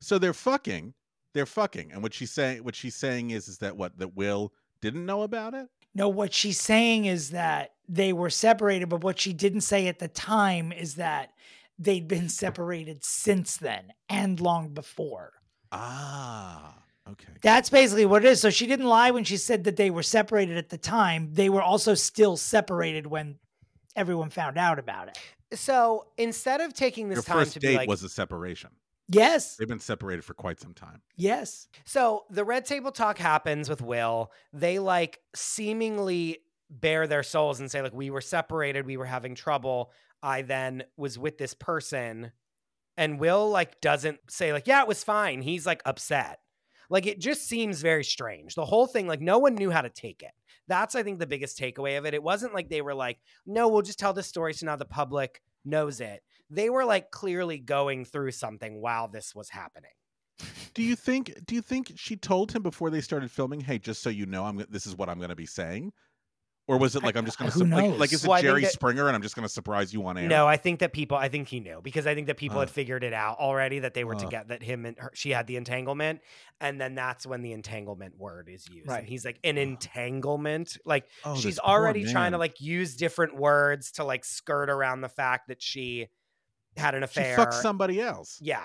So they're fucking. They're fucking. And what she's saying, what she's saying is, is that what that Will didn't know about it. No, what she's saying is that they were separated, but what she didn't say at the time is that they'd been separated since then and long before. Ah, okay. That's basically what it is. So she didn't lie when she said that they were separated at the time. They were also still separated when everyone found out about it. So instead of taking this Your time first to date be like, was a separation. Yes. They've been separated for quite some time. Yes. So the red table talk happens with Will. They like seemingly bare their souls and say, like, we were separated, we were having trouble. I then was with this person. And Will like doesn't say, like, yeah, it was fine. He's like upset. Like it just seems very strange. The whole thing, like, no one knew how to take it. That's, I think, the biggest takeaway of it. It wasn't like they were like, no, we'll just tell this story so now the public knows it. They were like clearly going through something while this was happening. Do you think? Do you think she told him before they started filming? Hey, just so you know, I'm. This is what I'm going to be saying. Or was it like I'm just going to who like, like is it Well, Jerry that- Springer and I'm just going to surprise you on air? No, I think that people. I think he knew because I think that people Uh. had figured it out already that they were Uh. together. That him and her, she had the entanglement, and then that's when the entanglement word is used. Right. And he's like an entanglement. Like Oh, she's already trying to like use different words to like skirt around the fact that she had an affair. She fucked somebody else. Yeah,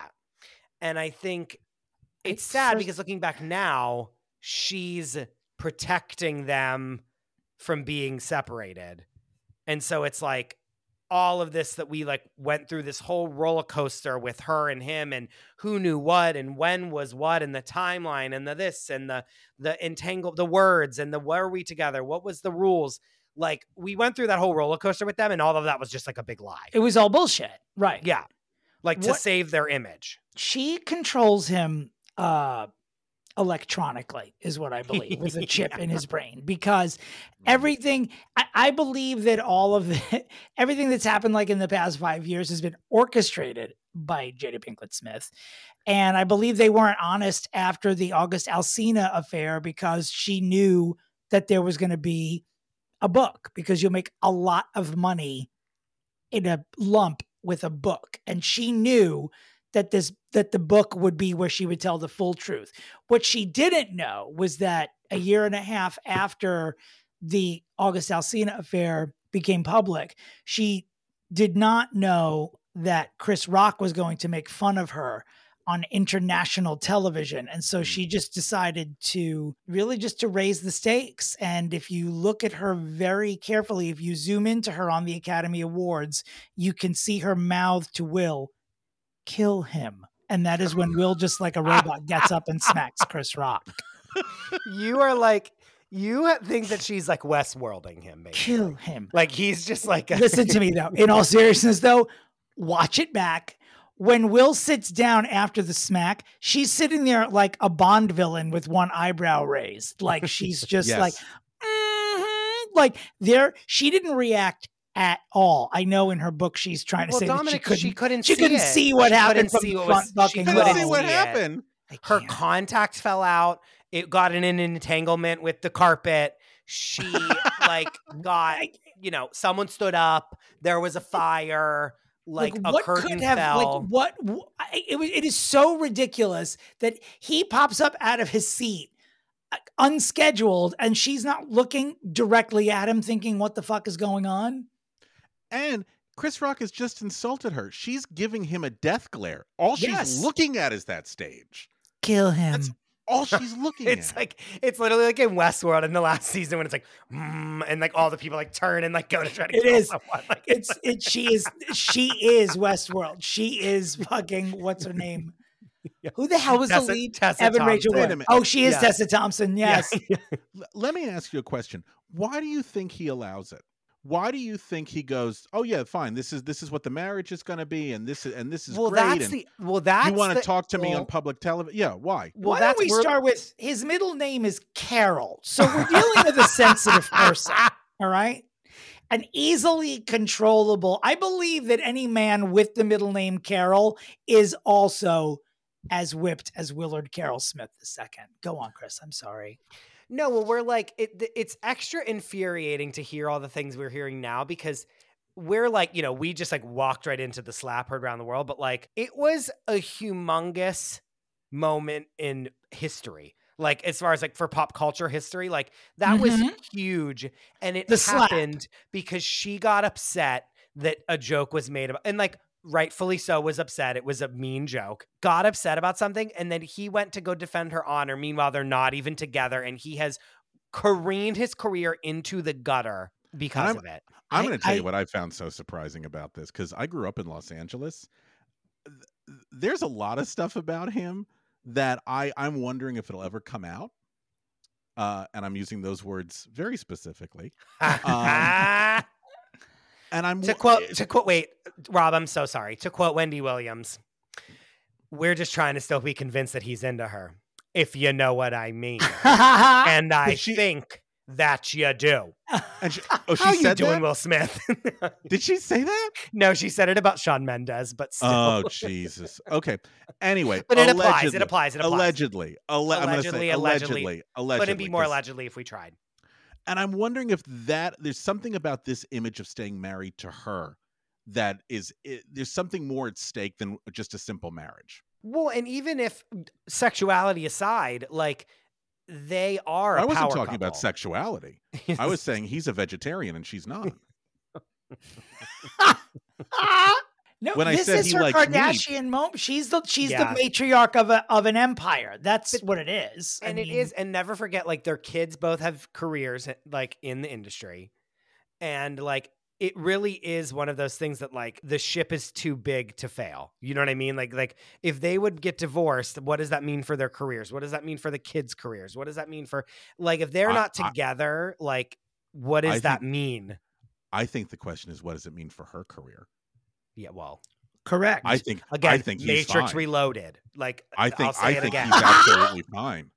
and I think it's It's sad so- because looking back now, she's protecting them from being separated. And so it's like all of this that we like went through this whole roller coaster with her and him and who knew what and when was what and the timeline and the this and the the entangle the words and the were we together what was the rules like we went through that whole roller coaster with them and all of that was just like a big lie It was all bullshit. Right. yeah like to What- save their image She controls him uh electronically is what I believe with a <laughs> chip in his brain because everything I, I believe that all of the <laughs> everything that's happened like in the past five years has been orchestrated by Jada Pinkett Smith. And I believe they weren't honest after the August Alsina affair because she knew that there was going to be a book because you'll make a lot of money in a lump with a book. And she knew that this that the book would be where she would tell the full truth. What she didn't know was that a year and a half after the August Alsina affair became public, she did not know that Chris Rock was going to make fun of her on international television. And so she mm. just decided to really just to raise the stakes. And if you look at her very carefully if you zoom into her on the Academy Awards you can see her mouth to Will kill him and that is when Will just like a robot gets up and smacks Chris Rock. you are like you think that she's like Westworlding him, basically. Kill him. Like he's just like a- Listen to me though. In all seriousness though, watch it back. When Will sits down after the smack, she's sitting there like a Bond villain with one eyebrow raised. Like she's <laughs> just Yes. like, "Mhm." like there. She didn't react at all. I know in her book she's trying to Well, say Dominick, that she she couldn't. couldn't. she see couldn't it. see what She happened couldn't from see the what front was- she Couldn't couldn't see what happened. Her can't. contacts fell out. It got in an entanglement with the carpet. She <laughs> like got you know someone stood up. There was a fire. Like, a what curtain could have fell. like what it, was- it is so ridiculous that he pops up out of his seat uh, unscheduled and she's not looking directly at him thinking what the fuck is going on And Chris Rock has just insulted her. She's giving him a death glare. All she's Yes. looking at is that stage. kill him That's- All she's looking <laughs> It's at. like it's literally like in Westworld in the last season when it's like, mm, and like all the people like turn and like go to try to It kill is. someone. <laughs> Like it's it she is she is westworld she is fucking what's her name <laughs> who the hell was Tessa- the lead Tessa evan rachel Thompson. Wait a Wood. minute. oh she is Yeah. tessa thompson yes Yeah. Let me ask you a question. Why do you think he allows it? Why do you think he goes, "Oh yeah, fine. This is this is what the marriage is going to be and this is and this is well, great that's the well, that's you want to talk to me well, on public television." Yeah, why? Well, why that's don't we we're- start with his middle name is carol so we're dealing with a sensitive person <laughs> all right an easily controllable i believe that any man with the middle name carol is also as whipped as willard carroll smith the second go on chris i'm sorry No, well, we're like it, it's extra infuriating to hear all the things we're hearing now because we're like, you know, we just like walked right into the slap heard around the world, but like it was a humongous moment in history. Like as far as like for pop culture history, like that was Mhm. huge, and it The slap. happened because she got upset that a joke was made about, and like rightfully so was upset. It was a mean joke. Got upset about something, and then he went to go defend her honor. Meanwhile, they're not even together, and he has careened his career into the gutter because I'm- of it. I'm going to tell I- you what I found so surprising about this because I grew up in Los Angeles. There's a lot of stuff about him that I I'm wondering if it'll ever come out. Uh, and I'm using those words very specifically. <laughs> Um, And I'm to quote, to quote, wait, Rob, I'm so sorry. To quote Wendy Williams, we're just trying to still be convinced that he's into her, if you know what I mean. <laughs> and I she- think that you do. and she, oh, <laughs> she How you doing, that? Will Smith? <laughs> Did she say that? no, she said it about Shawn Mendes, but still. Oh Jesus. Okay. Anyway, but it applies. It applies. It applies. Allegedly, alle- Allegedly, say allegedly. allegedly, allegedly. Couldn't be more allegedly if we tried. And I'm wondering if that there's something about this image of staying married to her that is i there's something more at stake than just a simple marriage. Well, and even if sexuality aside, like they are. I I wasn't talking about sexuality. <laughs> I was saying he's a vegetarian and she's not. <laughs> <laughs> no, When I this said is he her likes meat. Kardashian moment. She's the she's Yeah. the matriarch of a of an empire. That's what it is. And it mean, is and never forget like their kids both have careers eh, like in the industry and like it really is one of those things that like the ship is too big to fail you know what i mean like like if they would get divorced what does that mean for their careers what does that mean for the kids careers what does that mean for like if they're I- not I- together like what does I that think- mean I think the question is what does it mean for her career? Yeah well correct. I think again I think matrix fine. reloaded like I I'll think say I it think again. he's absolutely <laughs> fine.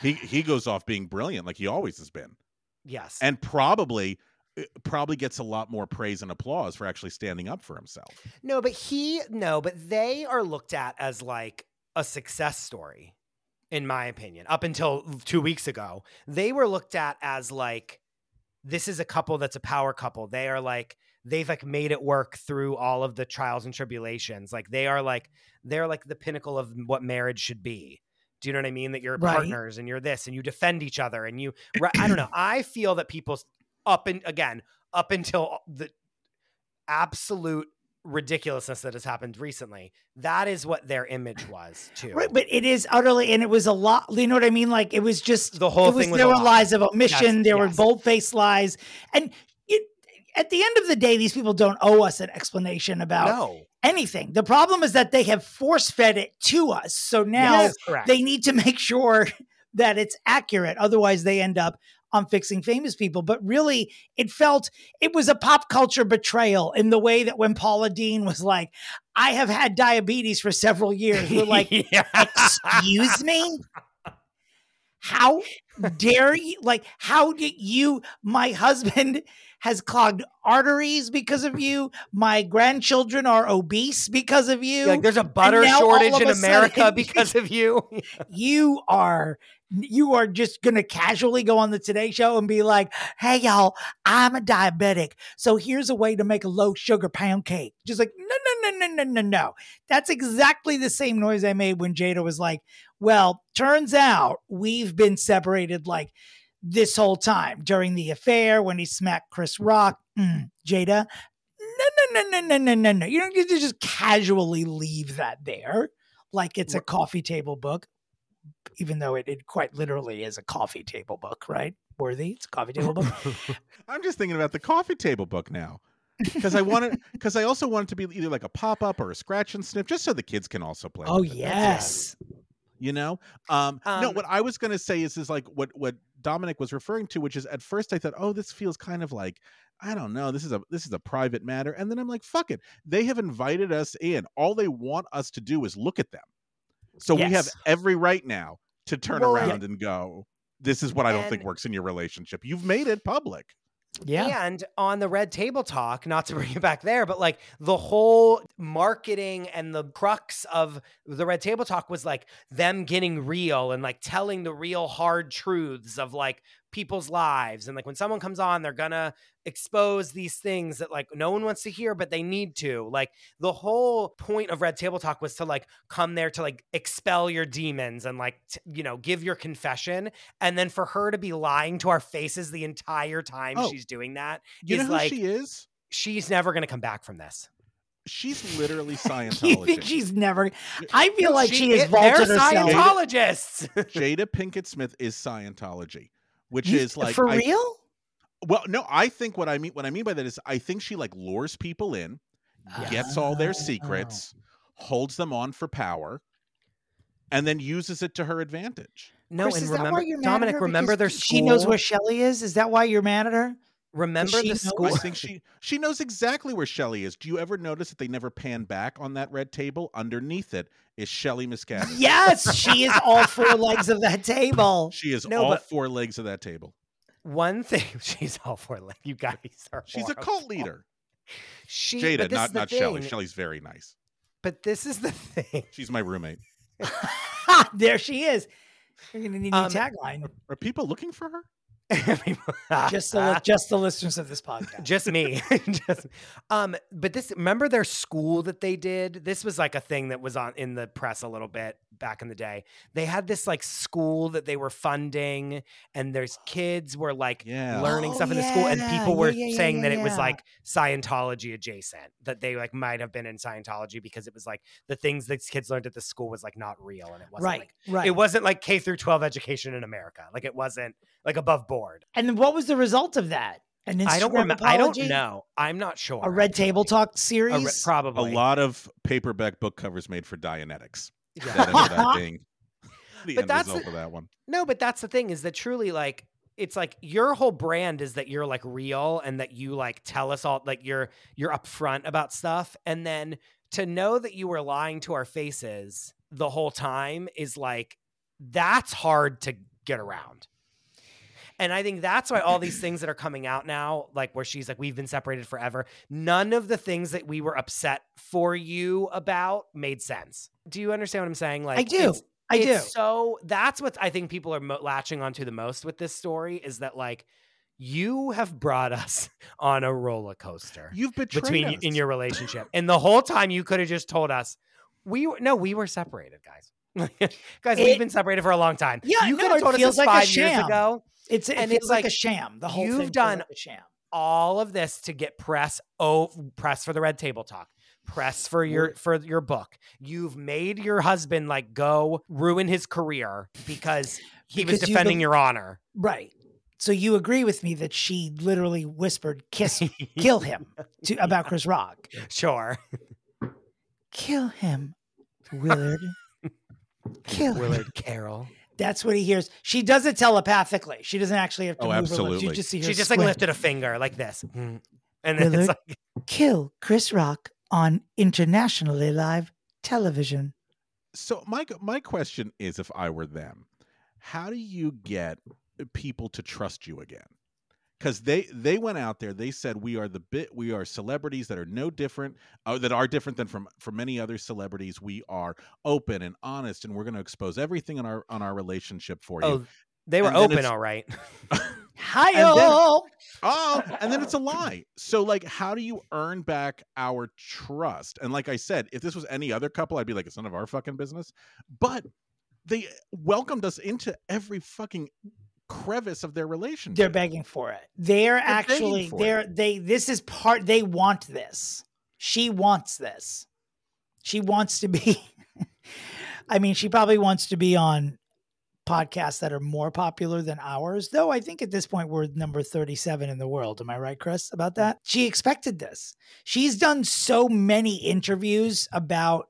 He he goes off being brilliant like he always has been. yes And probably uh, probably gets a lot more praise and applause for actually standing up for himself. No, but he no, but they are looked at as like a success story, in my opinion. Up until two weeks ago, they were looked at as like this is a couple that's a power couple. They are like they've like made it work through all of the trials and tribulations. Like they are like they're like the pinnacle of what marriage should be. Do you know what I mean? That you're Right. partners and you're this and you defend each other and you. I don't know. <clears throat> I feel that people up and again up until the absolute ridiculousness that has happened recently. That is what their image was too. Right, but it is utterly, and it was a lot. You know what I mean? Like it was just The whole it was, thing was there were lie. lies of omission. Yes, there were yes. bold faced lies, and at the end of the day, these people don't owe us an explanation about no, anything. The problem is that they have force fed it to us. So now Yes, they need to <laughs> make sure that it's accurate. Otherwise, they end up on fixing famous people. But really, it felt it was a pop culture betrayal in the way that when Paula Deen was like, I have had diabetes for several years. We're like, <laughs> Yeah. excuse me? How <laughs> dare you? Like, how did you? My husband has clogged arteries because of you. My grandchildren are obese because of you. like there's a butter shortage in America sudden- <laughs> because of you. <laughs> you are you are just gonna casually go on the Today Show and be like, "Hey y'all, I'm a diabetic, so here's a way to make a low sugar pound cake." Just like, no, no, no, no, no, no. That's exactly the same noise I made when Jada was like, well, turns out we've been separated like this whole time during the affair when he smacked Chris Rock. Mm, Jada, no, no, no, no, no, no, no. You don't get to just casually leave that there like it's a coffee table book, even though it, it quite literally is a coffee table book, right? Worthy, it's a coffee table book. <laughs> I'm just thinking about the coffee table book now. Because I <laughs> wanted, because I also want it to be either like a pop up or a scratch and sniff, just so the kids can also play. oh with it. yes, you know? Um, no Um, what i was going to say is is like what what Dominick was referring to which is at first i thought oh this feels kind of like i don't know this is a this is a private matter and then i'm like fuck it they have invited us in. All they want us to do is look at them. So we have every right now to turn Well, around and go this is what i don't think works in your relationship. You've made it public yeah. And on the Red Table Talk, not to <laughs> bring it back there, but like the whole marketing and the crux of the Red Table Talk was like them getting real and like telling the real hard truths of like people's lives. And like when someone comes on, they're gonna expose these things that like no one wants to hear, but they need to. Like the whole point of Red Table Talk was to like come there to like expel your demons and like, t- you know, give your confession. And then for her to be lying to our faces the entire time Oh. she's doing that you know who like she is she's never to come back from this. she's literally <laughs> You scientology think she's never? I feel like she, has it- they're vaulted herself. Scientologists. jada pinkett smith is scientology which You- is like for I- real. Well, no, I think what I mean what I mean by that is I think she like lures people in, gets all their Oh. secrets, holds them on for power, and then uses it to her advantage. no, Chris, and is that why remember, you're mad at Dominick, her? remember their school. She knows where Shelly is. Is that why you're mad at her? Remember the know- school. I <laughs> think she she knows exactly where Shelly is. Do you ever notice that they never pan back on that red table? Underneath it is Shelly Miscavige. Yes, she is all <laughs> four legs of that table. She is No, all but- four legs of that table. One thing, <laughs> she's all for like you guys are. She's a cult leader. She, Jada, not not Shelly. thing, Shelly's very nice. But this is the thing. She's my roommate. there she is. You're gonna need a new Um, tagline. Are people looking for her? Just the <laughs> just the listeners of this podcast. just me. <laughs> Just um but this remember their school that they did? This was like a thing that was on in the press a little bit back in the day. They had this like school that they were funding and there's kids were like Yeah. learning Oh, stuff in the school and people were yeah, yeah, saying yeah, that it was like scientology adjacent that they like might have been in scientology because it was like the things that kids learned at the school was like not real and it wasn't right, like right. it wasn't like k through 12 education in america. Like it wasn't like above board and what was the result of that? An Instagram i don't remember i don't know i'm not sure A red table talk A re- series. A lot of paperback book covers made for Dianetics. Yeah. That ended up <laughs> being <laughs> the But end that's result the- of that one. No, but that's the thing is that truly like it's like your whole brand is that you're like real and that you like tell us all like you're you're upfront about stuff and then to know that you were lying to our faces the whole time is like that's hard to get around. And I think that's why all these things that are coming out now, like where she's like, we've been separated forever, none of the things that we were upset for you about made sense. Do you understand what I'm saying? Like, I do. I do. So that's what I think people are mo- latching onto the most with this story is that like you have brought us <laughs> on a roller coaster You've betrayed between us. in your relationship, and the whole time you could have just told us we were no, we were separated, guys. <laughs> guys, It- we've been separated for a long time. Yeah, you no, could have it told us feels this like five years ago. It's it and it's like, a sham. The whole you've thing done like a sham. all of this to get press oh press for the red table talk press for your for your book you've made your husband like go ruin his career because he was Because you defending your honor Right. So you agree with me that she literally whispered "kiss, <laughs> kill him" to about Chris Rock. sure Kill him, Willard. <laughs> Kill him. Willard Carroll. That's what he hears. She does it telepathically. She doesn't actually have to Oh, move her lips. You just see her She just like squint. lifted a finger like this. Mm. And then it's like <laughs> Kill Chris Rock on internationally live television. So my my question is, if I were them, how do you get people to trust you again? Because they they went out there, they said we are the bit, we are celebrities that are no different, uh, that are different than from from many other celebrities. We are open and honest, and we're going to expose everything on our on our relationship for you. Oh, they were And open all right. <laughs> Hi-yo! Oh, and then it's a lie. So, like, how do you earn back our trust? And like I said, if this was any other couple, I'd be like, it's none of our fucking business. But they welcomed us into every fucking crevice of their relationship. They're begging for it. They're, begging actually they're it. they this is part they want this. She wants this. She wants to be <laughs> I mean, she probably wants to be on podcasts that are more popular than ours, though I think at this point we're number 37 in the world. Am I right, Chris, about that? She expected this. She's done so many interviews about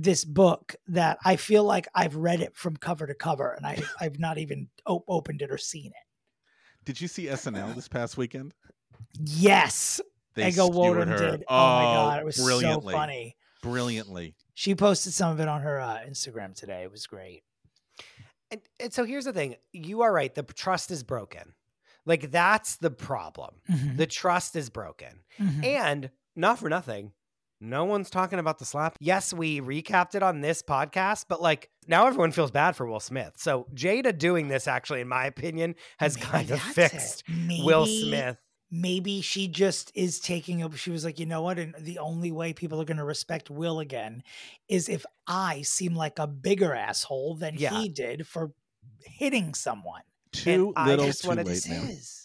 this book that I feel like I've read it from cover to cover and I, <laughs> I've not even op- opened it or seen it. Did you see SNL this past weekend? Yes, They Ego Nwodim did. Oh, my god, it was so funny. Brilliantly. She posted some of it on her uh, Instagram today. It was great. And, and so here's the thing you are right. The trust is broken. Like, that's the problem. Mhm, The trust is broken. mhm. And not for nothing, no one's talking about the slap. Yes, we recapped it on this podcast, but like now everyone feels bad for Will Smith. So Jada doing this actually, in my opinion, has Maybe kind of fixed it. Will Smith. Maybe she just is taking up. She was like, you know what? And the only way people are going to respect Will again is if I seem like a bigger asshole than Yeah. he did for hitting someone. Too I little, just too wanted to late, say man. Is.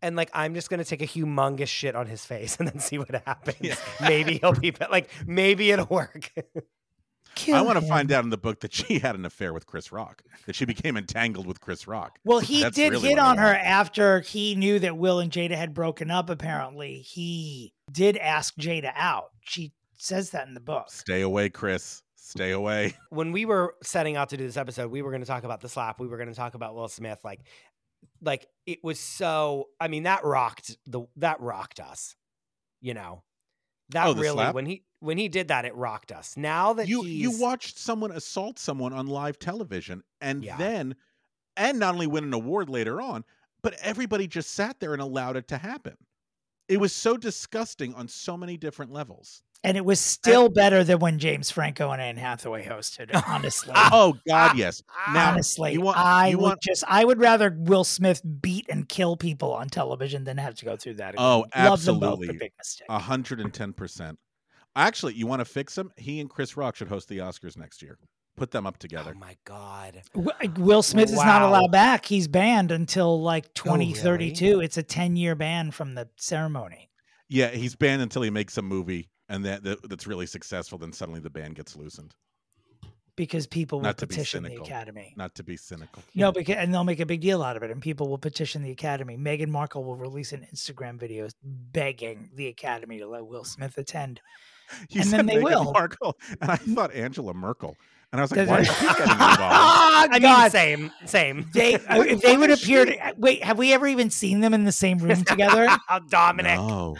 And like, I'm just gonna take a humongous shit on his face <laughs> and then see what happens. Yeah. <laughs> Maybe he'll be be- like, maybe it'll work. <laughs> Kill I want to find out in the book that she had an affair with Chris Rock, that she became entangled with Chris Rock. Well, he That's did really hit on her after he knew that Will and Jada had broken up. Apparently, he did ask Jada out. She says that in the book. Stay away, Chris. Stay away. when we were setting out to do this episode, we were going to talk about the slap. We were going to talk about Will Smith. Like, like it was so. I mean, that rocked the that rocked us. You know, that Oh, really slap? when he when he did that, it rocked us. Now that you you watched someone assault someone on live television and Yeah. then and not only win an award later on but everybody just sat there and allowed it to happen it was so disgusting on so many different levels And it was still better than when James Franco and Anne Hathaway hosted. Honestly, <laughs> oh god ah, yes now honestly, you want I you would want just I would rather Will Smith beat and kill people on television than have to go through that. Oh, again. Love them both, absolutely. but big mistake. 110% actually you want to fix him he and chris rock should host the oscars next year put them up oh together. Oh my god! Oh, Will Smith is not allowed back. He's banned until like Oh, really? 2032. It's a 10 year ban from the ceremony. yeah he's banned until he makes a movie and that, that that's really successful then suddenly the ban gets loosened because people will Not to be petition the academy. not to be cynical No, because and they'll make a big deal out of it, and people will petition the academy. Meghan Markle will release an Instagram video begging the academy to let Will Smith attend. You And said then they Meghan will. Markle, and I thought Angela Merkel, and I was like, why it- is she getting <laughs> involved? Ah, I mean, God. same, same. <laughs> They uh, if they would appear. she- To, wait, have we ever even seen them in the same room together? <laughs> Dominick. No.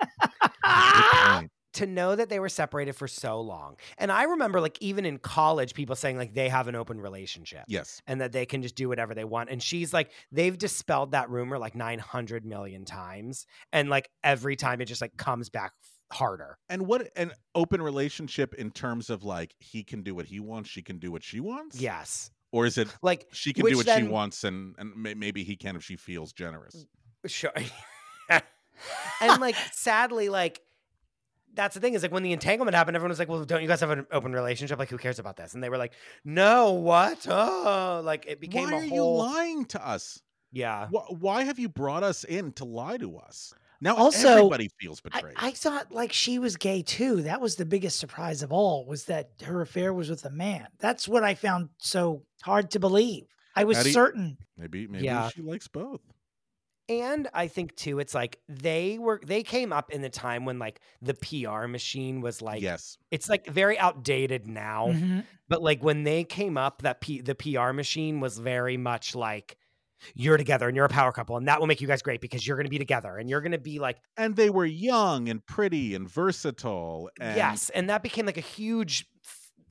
<laughs> To know that they were separated for so long. And I remember like even in college people saying like they have an open relationship Yes. and that they can just do whatever they want. And she's like they've dispelled that rumor like 900 million times and like every time it just like comes back harder. And what an open relationship in terms of like he can do what he wants, she can do what she wants. Yes. Or is it Like she can do what she wants and and maybe he can if she feels generous. sure. <laughs> and <laughs> like sadly like that's the thing is like when the entanglement happened, everyone was like, "Well, don't you guys have an open relationship? Like, who cares about this?" And they were like, "No, what? Oh, like it became Why a are whole you lying to us? yeah." Why, why have you brought us in to lie to us? Now Also, everybody feels I, betrayed. I thought like she was gay too. That was the biggest surprise of all was that her affair was with a man. That's what I found so hard to believe. I was How do you- certain. maybe maybe Yeah. she likes both. And I think too, it's like they were they came up in the time when like the PR machine was like yes. it's like very outdated now. Mhm. But like when they came up, that P- the PR machine was very much like you're together and you're a power couple, and that will make you guys great because you're going to be together and you're going to be like And they were young and pretty and versatile. And yes, and that became like a huge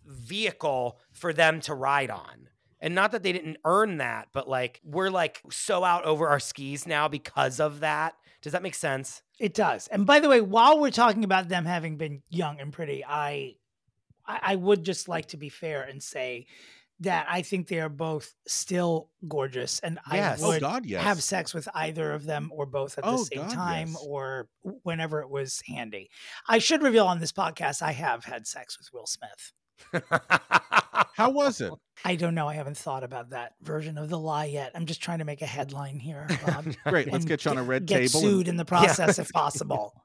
vehicle for them to ride on. And not that they didn't earn that, but like we're like so out over our skis now because of that. Does that make sense? It does. And by the way, while we're talking about them having been young and pretty, I I, I would just like to be fair and say that I think they are both still gorgeous, and Yes. I Oh would God, yes. have sex with either of them or both at the Oh, same God, time yes. or whenever it was handy. I should reveal on this podcast I have had sex with Will Smith. How was it? <laughs> I don't know. I haven't thought about that version of the lie yet. I'm just trying to make a headline here, Bob. <laughs> Great. Let's get you on a red get table. and sued in the process if possible. <laughs>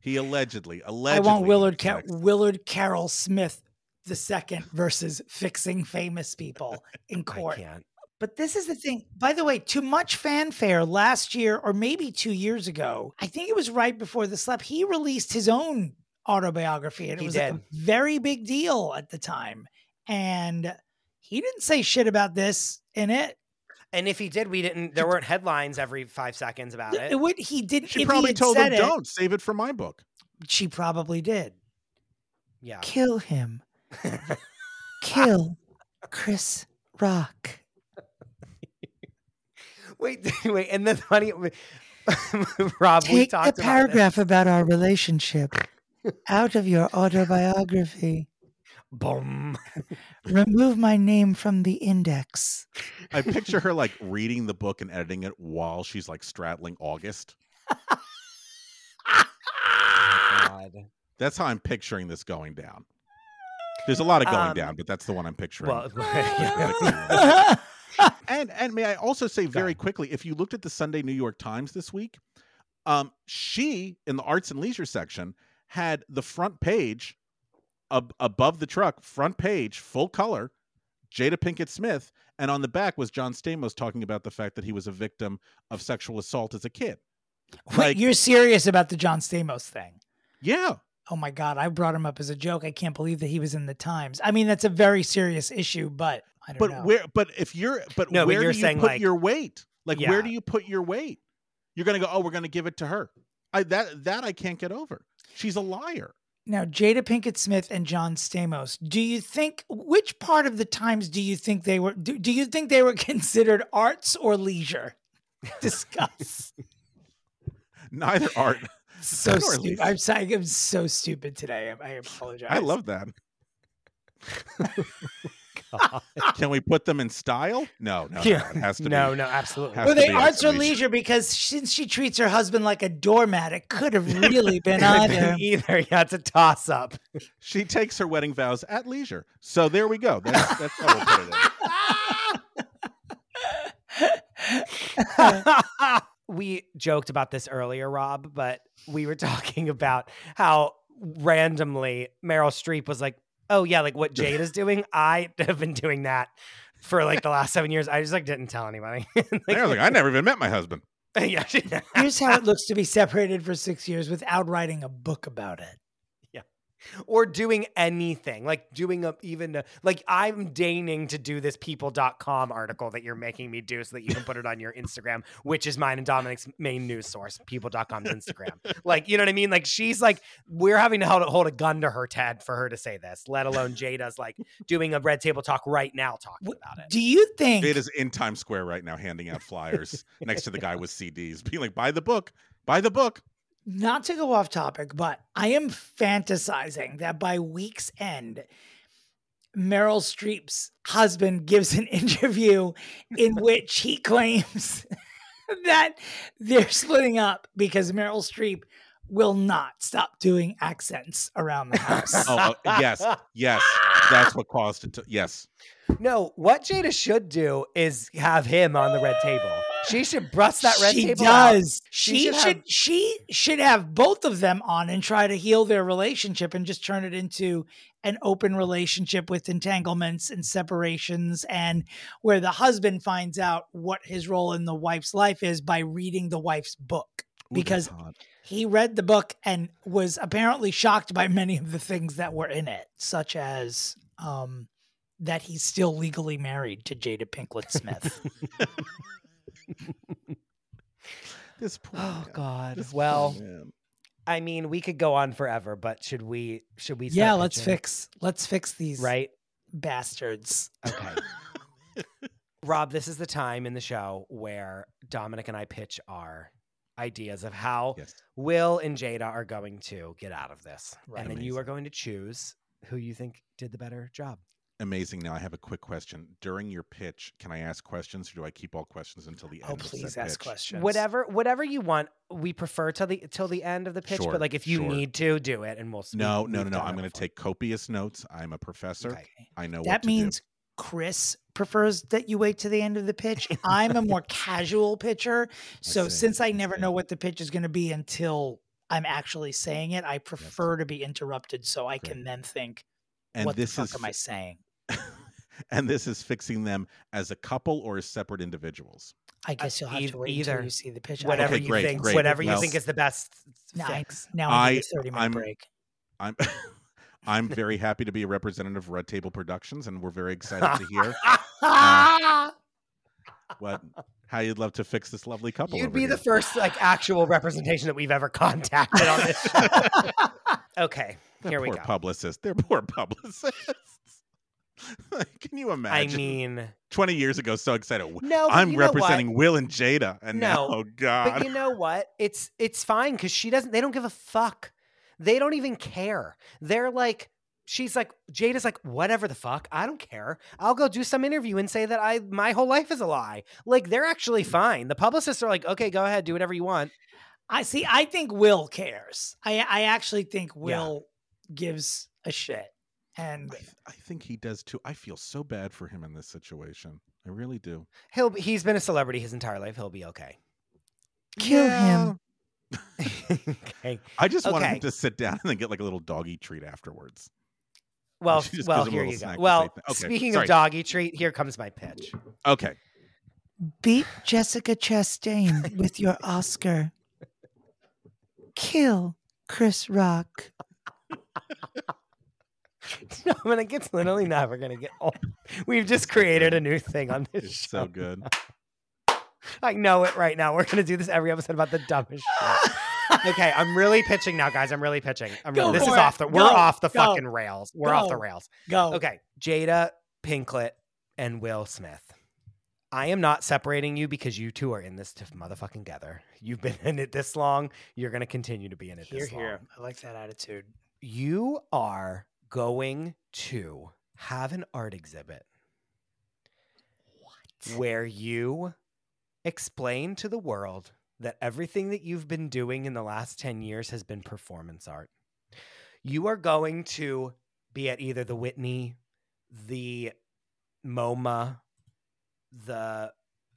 He allegedly, I want Willard had Ca- sex. Willard Carroll Smith the second versus fixing famous people in court. But this is the thing. By the way, too much fanfare last year or maybe two years ago. I think it was right before the slap. He released his own autobiography, and it He was like a very big deal at the time. And he didn't say shit about this in it. And if he did, we didn't. There weren't headlines every five seconds about It it. would he did. She if probably had told him, it, "Don't save it for my book." She probably did. Yeah. Kill him. <laughs> Kill Chris Rock. <laughs> wait, <laughs> wait, and then funny, Rob, we Take the talked about this. paragraph about our relationship out of your autobiography. Boom. Remove my name from the index. I picture her like reading the book and editing it while she's like straddling August. God. That's how I'm picturing this going down. There's a lot of going Um, down, but that's the one I'm picturing. Well, <laughs> <laughs> and and may I also say very quickly, if you looked at the Sunday New York Times this week, um, she in the arts and leisure section had the front page ab- above the truck, front page, full color, Jada Pinkett Smith, and on the back was John Stamos talking about the fact that he was a victim of sexual assault as a kid. Wait, Like- you're serious about the John Stamos thing? Yeah, Oh my God, I brought him up as a joke. I can't believe that he was in the Times. I mean, that's a very serious issue, but I don't know. but know. where? But if you're, but No, but where you're do you put like- your weight? Like, Yeah. where do you put your weight? You're gonna go. Oh, we're gonna give it to her. I that that I can't get over. She's a liar. Now, Jada Pinkett Smith and John Stamos, do you think which part of the Times do you think they were? Do, do you think they were <laughs> considered arts or leisure? <laughs> Discuss. Neither art. so stupid. I'm sorry. I'm so stupid today. I, I apologize. I love that. <laughs> God. <laughs> Can we put them in style? No, no, no. Yeah. It has to no, be. no, absolutely. has Were they be arts or leisure. leisure? Because since she treats her husband like a doormat, it could have really <laughs> been either. Either. Yeah, it's a toss up. She takes her wedding vows at leisure. So there we go. That's, that's how we'll put it in. <laughs> we joked about this earlier, Rob, but we were talking about how randomly Meryl Streep was like, "Oh yeah, like what Jade <laughs> is doing. I <laughs> have been doing that for like the last seven years. I just like didn't tell anybody." <laughs> I was like, I never even met my husband. yeah, Here's how it looks to be separated for six years without writing a book about it. Or doing anything like doing a even a, like i'm deigning to do this people.com article that you're making me do so that you can put it on your instagram which is mine and dominick's main news source people.com's instagram like you know what i mean like she's like we're having to hold, hold a gun to her ted for her to say this let alone jada's like doing a red table talk right now talking about it Do you think? Jade is in Times Square right now handing out flyers <laughs> next to the guy with CDs, being like, buy the book, buy the book. Not to go off topic, but I am fantasizing that by week's end, Meryl Streep's husband gives an <laughs> interview in <laughs> which he claims <laughs> that they're splitting up because Meryl Streep will not stop doing accents around the house. Oh, uh, yes, yes. That's what caused it to. Yes. no what jada should do is have him on the red table she should bust that red she table out. does. She She should should. have- She should have both of them on and try to heal their relationship and just turn it into an open relationship with entanglements and separations, and where the husband finds out what his role in the wife's life is by reading the wife's book. Ooh, Because that's he read the book and was apparently shocked by many of the things that were in it, such as um, that he's still legally married to Jada Pinkett Smith. <laughs> <laughs> this poor Oh man. God. This Well. I mean, we could go on forever, but should we? Should we? yeah, start let's pitching? fix let's fix these Right. bastards. Okay. <laughs> Rob, this is the time in the show where Dominick and I pitch our ideas of how yes. Will and Jada are going to get out of this. Right. And then you are going to choose who you think did the better job. Amazing. Now I have a quick question. During your pitch, can I ask questions or do I keep all questions until the Oh, end? of please said ask pitch? questions. Whatever whatever you want. We prefer till the till the end of the pitch, Sure, but like if you sure. need to, do it and we'll we- No, no, no, no. I'm going to take copious notes. I'm a professor. Okay. I know what That to means Chris prefers that you wait to the end of the pitch. I'm a more casual pitcher. <laughs> So see, since I I never see. know what the pitch is going to be until I'm actually saying it, I prefer to be interrupted so I can then think. And what this the fuck is am I saying? And this is fixing them as a couple or as separate individuals. I uh, guess you'll have eith- to wait either. until you see the pitch. Whatever Okay, you great, think great. whatever you Well- think is the best Now, I, fix. now I need I- a 30 minute I'm- break. I'm <laughs> I'm very happy to be a representative of Red Table Productions, and we're very excited to hear uh, <laughs> what how you'd love to fix this lovely couple. You'd over be the first like actual representation that we've ever contacted on this <laughs> show. okay, Their here we poor go. publicists. They're poor publicists. <laughs> Can you imagine? I mean, 20 years ago, so excited. no, I'm you know what? representing Will and Jada, and now, No, oh God, But you know what? It's it's fine because she doesn't. They don't give a fuck. They don't even care. They're like, she's like, Jada's like, whatever the fuck. I don't care. I'll go do some interview and say that I my whole life is a lie. Like they're actually mm. fine. The publicists are like, okay, go ahead, do whatever you want. I see. I think Will cares. I, I actually think Yeah. Will gives a shit. And I, th- I think he does too. I feel so bad for him in this situation. I really do. He'll be- he's been a celebrity his entire life. He'll be okay. kill him. <laughs> <laughs> okay. I just want Okay. him to sit down <laughs> and then get like a little doggy treat afterwards. Well, well, gives him a here you go. Well, okay, speaking sorry. of doggy treat, here comes my pitch. Okay. Beat Jessica Chastain with your Oscar. Kill Chris Rock. <laughs> No, I mean, it's literally never gonna get old. We've just created a new thing on this It's show. so good. <laughs> I know it right now. We're gonna do this every episode about the dumbest shit. <laughs> Okay, I'm really pitching now, guys. I'm really pitching. I'm really, this is it. off the. We're Go. off the Go. fucking rails. We're off the rails. Go. Okay, Jada Pinklet and Will Smith. I am not separating you because you two are in this t- motherfucking together. You've been in it this long. You're gonna continue to be in it Here, this long. here. I like that attitude. You are going to have an art exhibit what? where you explain to the world that everything that you've been doing in the last 10 years has been performance art. You are going to be at either the Whitney, the MoMA, the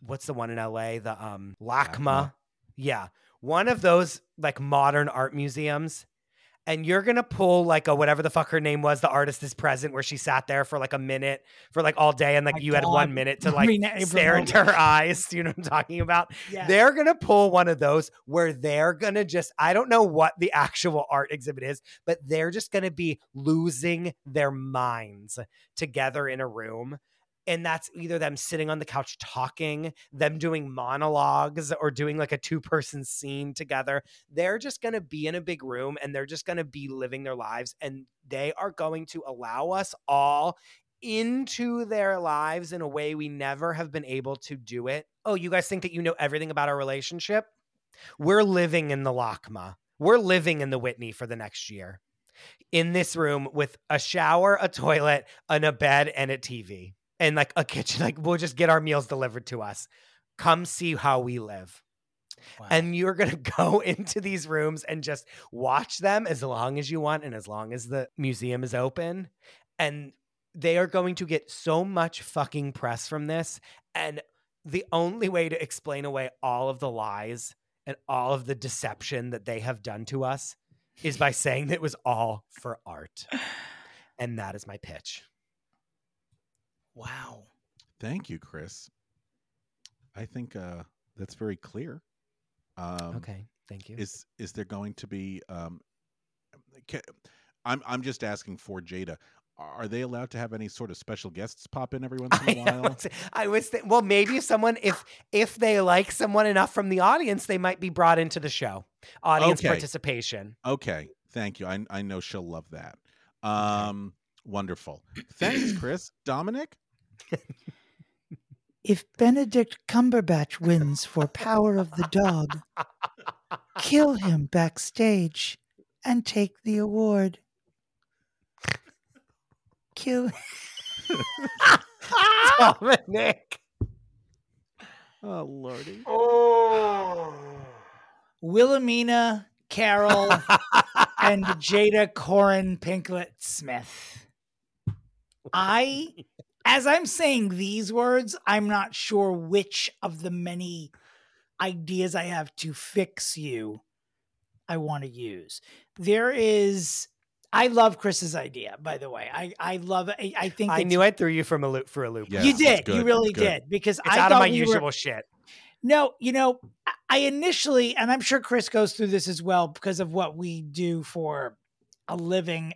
what's the one in LA? The um LACMA. LACMA. Yeah. One of those like modern art museums and you're gonna pull like a whatever the fuck her name was, the artist is present, where she sat there for like a minute, for like all day, and like My you had one minute to <laughs> like Marina stare into her eyes. Do <laughs> you know what I'm talking about? Yeah. They're gonna pull one of those where they're gonna just I don't know what the actual art exhibit is, but they're just gonna be losing their minds together in a room. And that's either them sitting on the couch talking, them doing monologues, or doing like a two person scene together they're just going to be in a big room and they're just going to be living their lives and they are going to allow us all into their lives in a way we never have been able to do it. Oh, you guys think that you know everything about our relationship? We're living in the LACMA. We're living in the Whitney for the next year. In this room with a shower, a toilet, and a bed and a TV. And like a kitchen, like we'll just get our meals delivered to us. Come see how we live Wow. and you're going <laughs> to go into these rooms and just watch them as long as you want and as long as the museum is open and they are going to get so much fucking press from this and the only way to explain away all of the lies and all of the deception that they have done to us is by <laughs> saying that it was all for art <sighs> And that is my pitch. Wow. Thank you, Chris. I think uh, that's very clear. Um, okay. Thank you. Is is there going to be? Um, ca- I'm I'm just asking for Jada. Are they allowed to have any sort of special guests pop in every once in a <laughs> while? I was thi- well, maybe if someone, if if they like someone enough from the audience, they might be brought into the show. Audience Okay. participation. Okay, thank you. I I know she'll love that. Um, wonderful. Thanks, Chris. Dominick. If Benedict Cumberbatch wins for Power of the Dog, kill him backstage and take the award. Kill. <laughs> Dominick. Oh lordy. Oh. Wilhelmina Carroll <laughs> and Jada Koren Pinklet Smith. I, as I'm saying these words, I'm not sure which of the many ideas I have to fix you I want to use. There is, I love Chris's idea, by the way. I, I love. I, I think I knew I threw you from a loop for a loop. Yeah. you did. You really did because It's I out of thought my we were- usual shit. no, you know, I- I initially, and I'm sure Chris goes through this as well because of what we do for a living.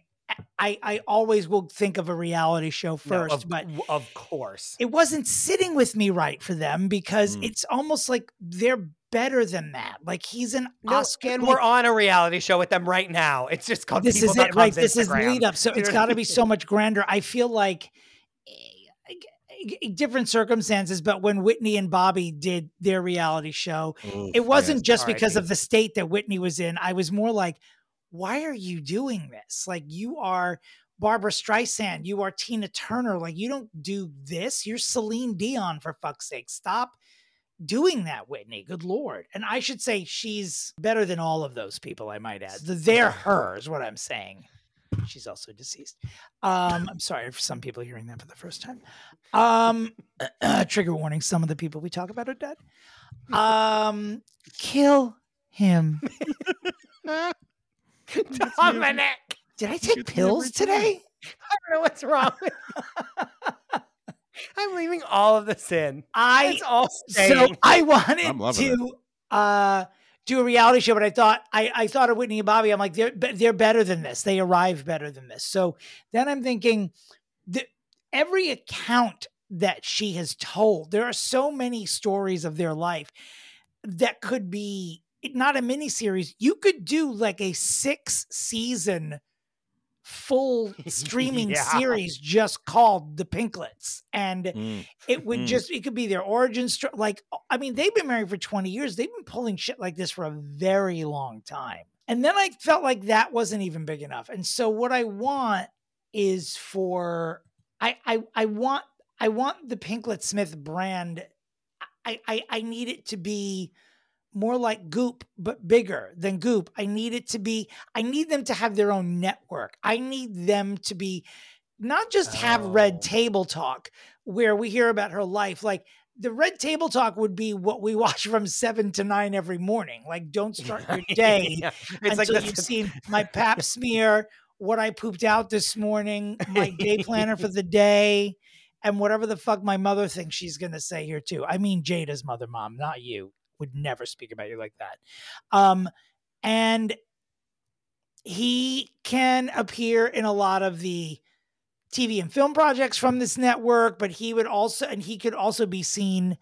I, I always will think of a reality show No, first, of, but of course. it wasn't sitting with me right for them because Mm. it's almost like they're better than that. Like he's an No, Oscar. and we're on a reality show with them right now. It's just called this is it, right? This is lead up, so <laughs> it's know what I got to be so much grander. I feel like eh, eh, different circumstances, but when Whitney and Bobby did their reality show, it wasn't yes. just because of the state that Whitney was in. I was more like, why are you doing this? Like you are Barbra Streisand, you are Tina Turner. Like you don't do this. You're Celine Dion for fuck's sake. Stop doing that, Whitney. Good lord. And I should say she's better than all of those people, I might add. They're <laughs> her is what I'm saying. She's also deceased. Um, I'm sorry for some people hearing that for the first time. Um, <clears throat> trigger warning: some of the people we talk about are dead. Um, kill him. <laughs> <laughs> Dominick. Did I take pills today? I don't know what's wrong with <laughs> <laughs> I'm leaving all of this in. I It's all so. I wanted to uh do a reality show, but I thought I, I thought of Whitney and Bobby. I'm like they're they're better than this. They arrive better than this. So then I'm thinking that every account that she has told, there are so many stories of their life that could be not a mini series. You could do like a six season full <laughs> streaming Yeah. series just called The Pinklets. And Mm. it would Mm. just it could be their origin story. Like I mean, they've been married for 20 years. They've been pulling shit like this for a very long time. And then I felt like that wasn't even big enough. And so what I want is for I I I want I want the Pinklet Smith brand. I I, I need it to be more like Goop, but bigger than Goop. I need it to be, I need them to have their own network. I need them to be not just have Oh. red table talk where we hear about her life. Like the red table talk would be what we watch from seven to nine every morning. Like, don't start your <laughs> day Yeah. It's like until the- you've seen my <laughs> pap smear, what I pooped out this morning, my day planner for <laughs> the day, and whatever the fuck my mother thinks she's gonna say here too. I mean Jada's mother, mom, not you. Would never speak about you like that. Um, and he can appear in a lot of the TV and film projects from this network, but he would also and he could also be seen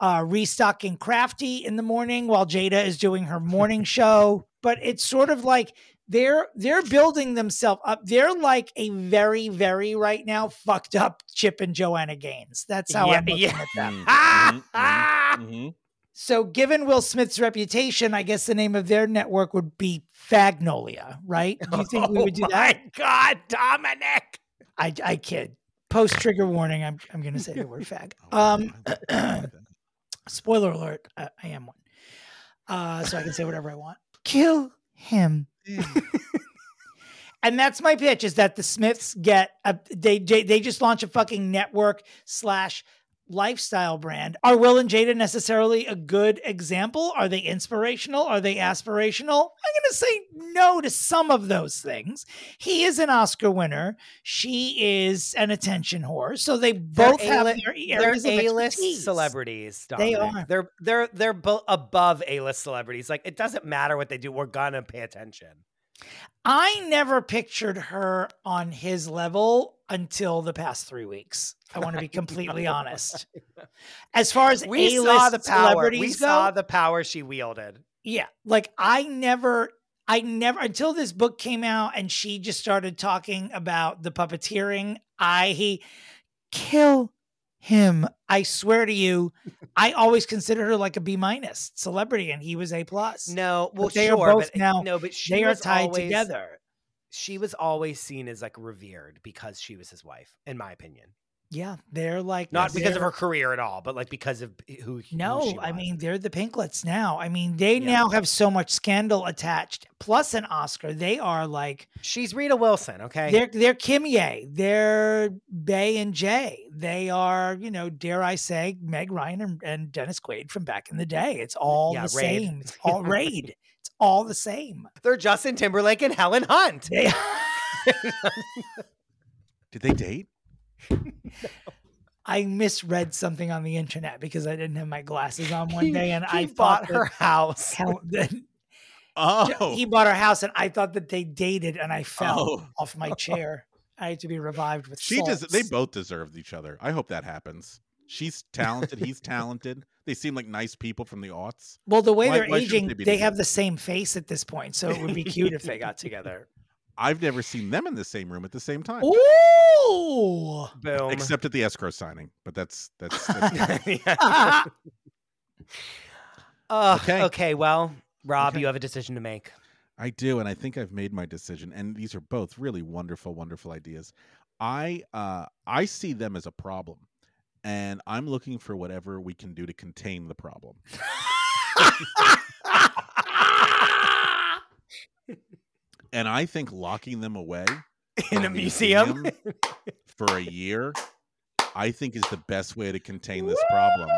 uh, restocking Crafty in the morning while Jada is doing her morning <laughs> show. But it's sort of like they're they're building themselves up. They're like a very very right now fucked up Chip and Joanna Gaines. That's how Yeah, I'm looking yeah. at them. Mm, Ah, mhm, ah. mhm, mhm. So, given Will Smith's reputation, I guess the name of their network would be Fagnolia, right? Do you think we would <laughs> do Oh that? My God, Dominick. I, I kid. Post trigger warning. I'm I'm going to say the word fag. <laughs> Oh, Um, I like that. <clears throat> spoiler alert. I, I am one, uh, so I can say whatever I want. Kill him. <laughs> and that's my pitch: is that the Smiths get a they they they just launch a fucking network slash lifestyle brand. Are Will and Jada necessarily a good example? Are they inspirational? Are they aspirational? I'm going to say no to some of those things. He is an Oscar winner. She is an attention whore. So they both have A-li- their They're of A-list celebrities. They are. They're they're they're bo- above A-list celebrities. Like it doesn't matter what they do. We're gonna pay attention. I never pictured her on his level until the past three weeks. I want to be <laughs> completely honest. As far as We A-list saw the power. We go, saw the power she wielded. yeah, like I never, I never until this book came out and she just started talking about the puppeteering. I he kill him. I swear to you, I always considered her like a B minus celebrity, and he was A plus. No, well, they are sure, both but now- no, but they are tied always- together. She was always seen as like revered because she was his wife, in my opinion. Yeah, they're like Not because of her career at all, but like because of who. who No, she I mean they're the Pinklets now. I mean they Yeah. now have so much scandal attached, plus an Oscar. They are like she's Rita Wilson. Okay, they're they're Kim Ye, they're Bey and Jay. They are you know dare I say Meg Ryan and, and Dennis Quaid from back in the day. It's all Yeah, the Raid. same. It's all <laughs> raid. It's all the same. they're Justin Timberlake and Helen Hunt. They, <laughs> <laughs> Did they date? I misread something on the internet because I didn't have my glasses on one He- day, and I bought her house. <laughs> That Oh, he bought her house, and I thought that they dated, and I fell Oh. off my chair. I had to be revived with she does. They both deserve each other. I hope that happens. She's talented. he's talented. They seem like nice people from the aughts. Well, the way Why- they're why aging, they they, have the same face at this point, so it would be cute if they got together. <laughs> I've never seen them in the same room at the same time, Ooh! Boom. except at the escrow signing. But that's that's. that's <laughs> Yeah. <laughs> Ugh, Okay. okay. Well, Rob, Okay. you have a decision to make. I do, and I think I've made my decision. And these are both really wonderful, wonderful ideas. I uh, I see them as a problem, and I'm looking for whatever we can do to contain the problem. <laughs> And I think locking them away In a museum. <laughs> for a year, I think is the best way to contain this problem.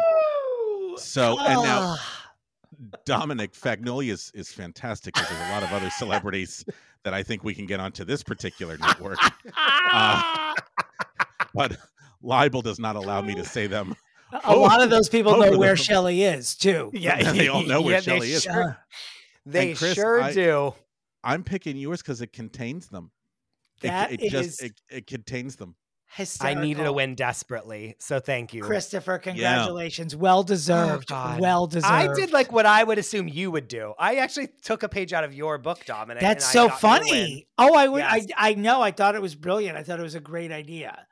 So, and now Ah, Dominick Fagnoli is, is fantastic because there's a lot of other <laughs> celebrities that I think we can get onto this particular network. <laughs> Uh, but libel does not allow me to say them. a lot of those people know where. Shelly is too. Yeah, they all know where yeah, Shelly is. sure- They And Chris, sure I- do. I'm picking yours because it contains them. It- That it, just it, it contains them. I needed a win desperately, so thank you. Christopher, congratulations. Well deserved. Oh, well deserved. I did like what I would assume you would do. I actually took a page out of your book, Dominick. That's I so got you a win. funny. Oh, I would. Yes. I I know. I thought it was brilliant. I thought it was a great idea.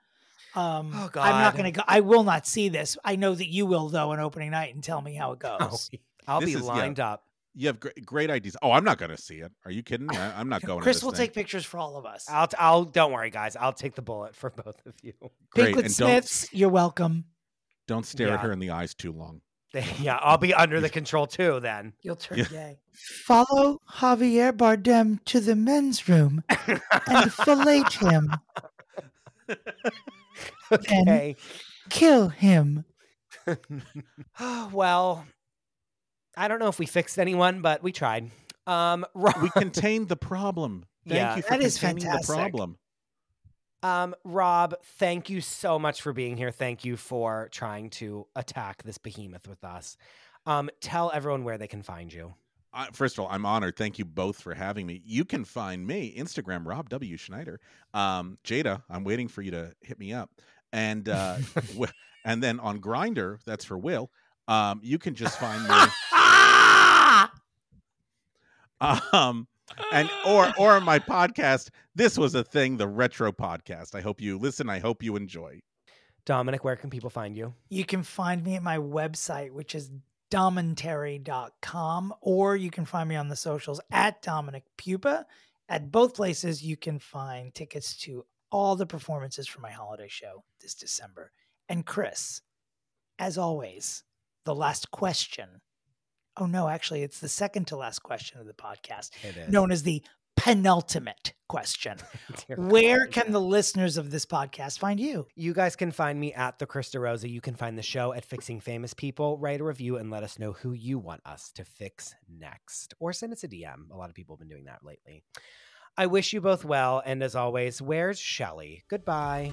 Um, Oh, I'm not going to go. I will not see this. I know that you will though on opening night and tell me how it <laughs> goes. Oh, I'll This be is- yeah. lined up. You have great, great ideas. Oh, I'm not going to see it. Are you kidding me? I, I'm not <sighs> going. to Chris this will thing. take pictures for all of us. I'll, t- I'll. Don't worry, guys. I'll take the bullet for <laughs> both of you. Great, Pinklet Smiths, you're welcome. don't stare at her in the eyes too long. <laughs> yeah, I'll be under the <laughs> control too. Then. You'll turn Yeah. gay. Follow Javier Bardem to the men's room and fillet him. okay. Kill him. well, I don't know if we fixed anyone, but we tried. Um, <laughs> Rob, We contained the problem. Thank Yeah. you for That is containing fantastic. the problem. um, Rob, thank you so much for being here. Thank you for trying to attack this behemoth with us. Um, tell everyone where they can find you. Uh, first of all, I'm honored. Thank you both for having me. You can find me Instagram Rob W Schneider. Um, Jada, I'm waiting for you to hit me up, and uh, <laughs> and then on Grindr, that's for Will. Um, you can just find me. <laughs> um, and or or my podcast. This was a thing, the Retro Podcast. I hope you listen. I hope you enjoy. Dominick, where can people find you? You can find me at my website, which is dommentary.com, or you can find me on the socials at Dominick Pupa. At both places, you can find tickets to all the performances for my holiday show this December. And Chris, as always, the last question. Oh, no, actually, it's the second to last question of the podcast, known as the penultimate question. <laughs> Where God. can the listeners of this podcast find you? You guys can find me at the Chris DeRosa. You can find the show at Fixing Famous People. Write a review and let us know who you want us to fix next. Or send us a DM. A lot of people have been doing that lately. I wish you both well. And as always, where's Shelly? Goodbye.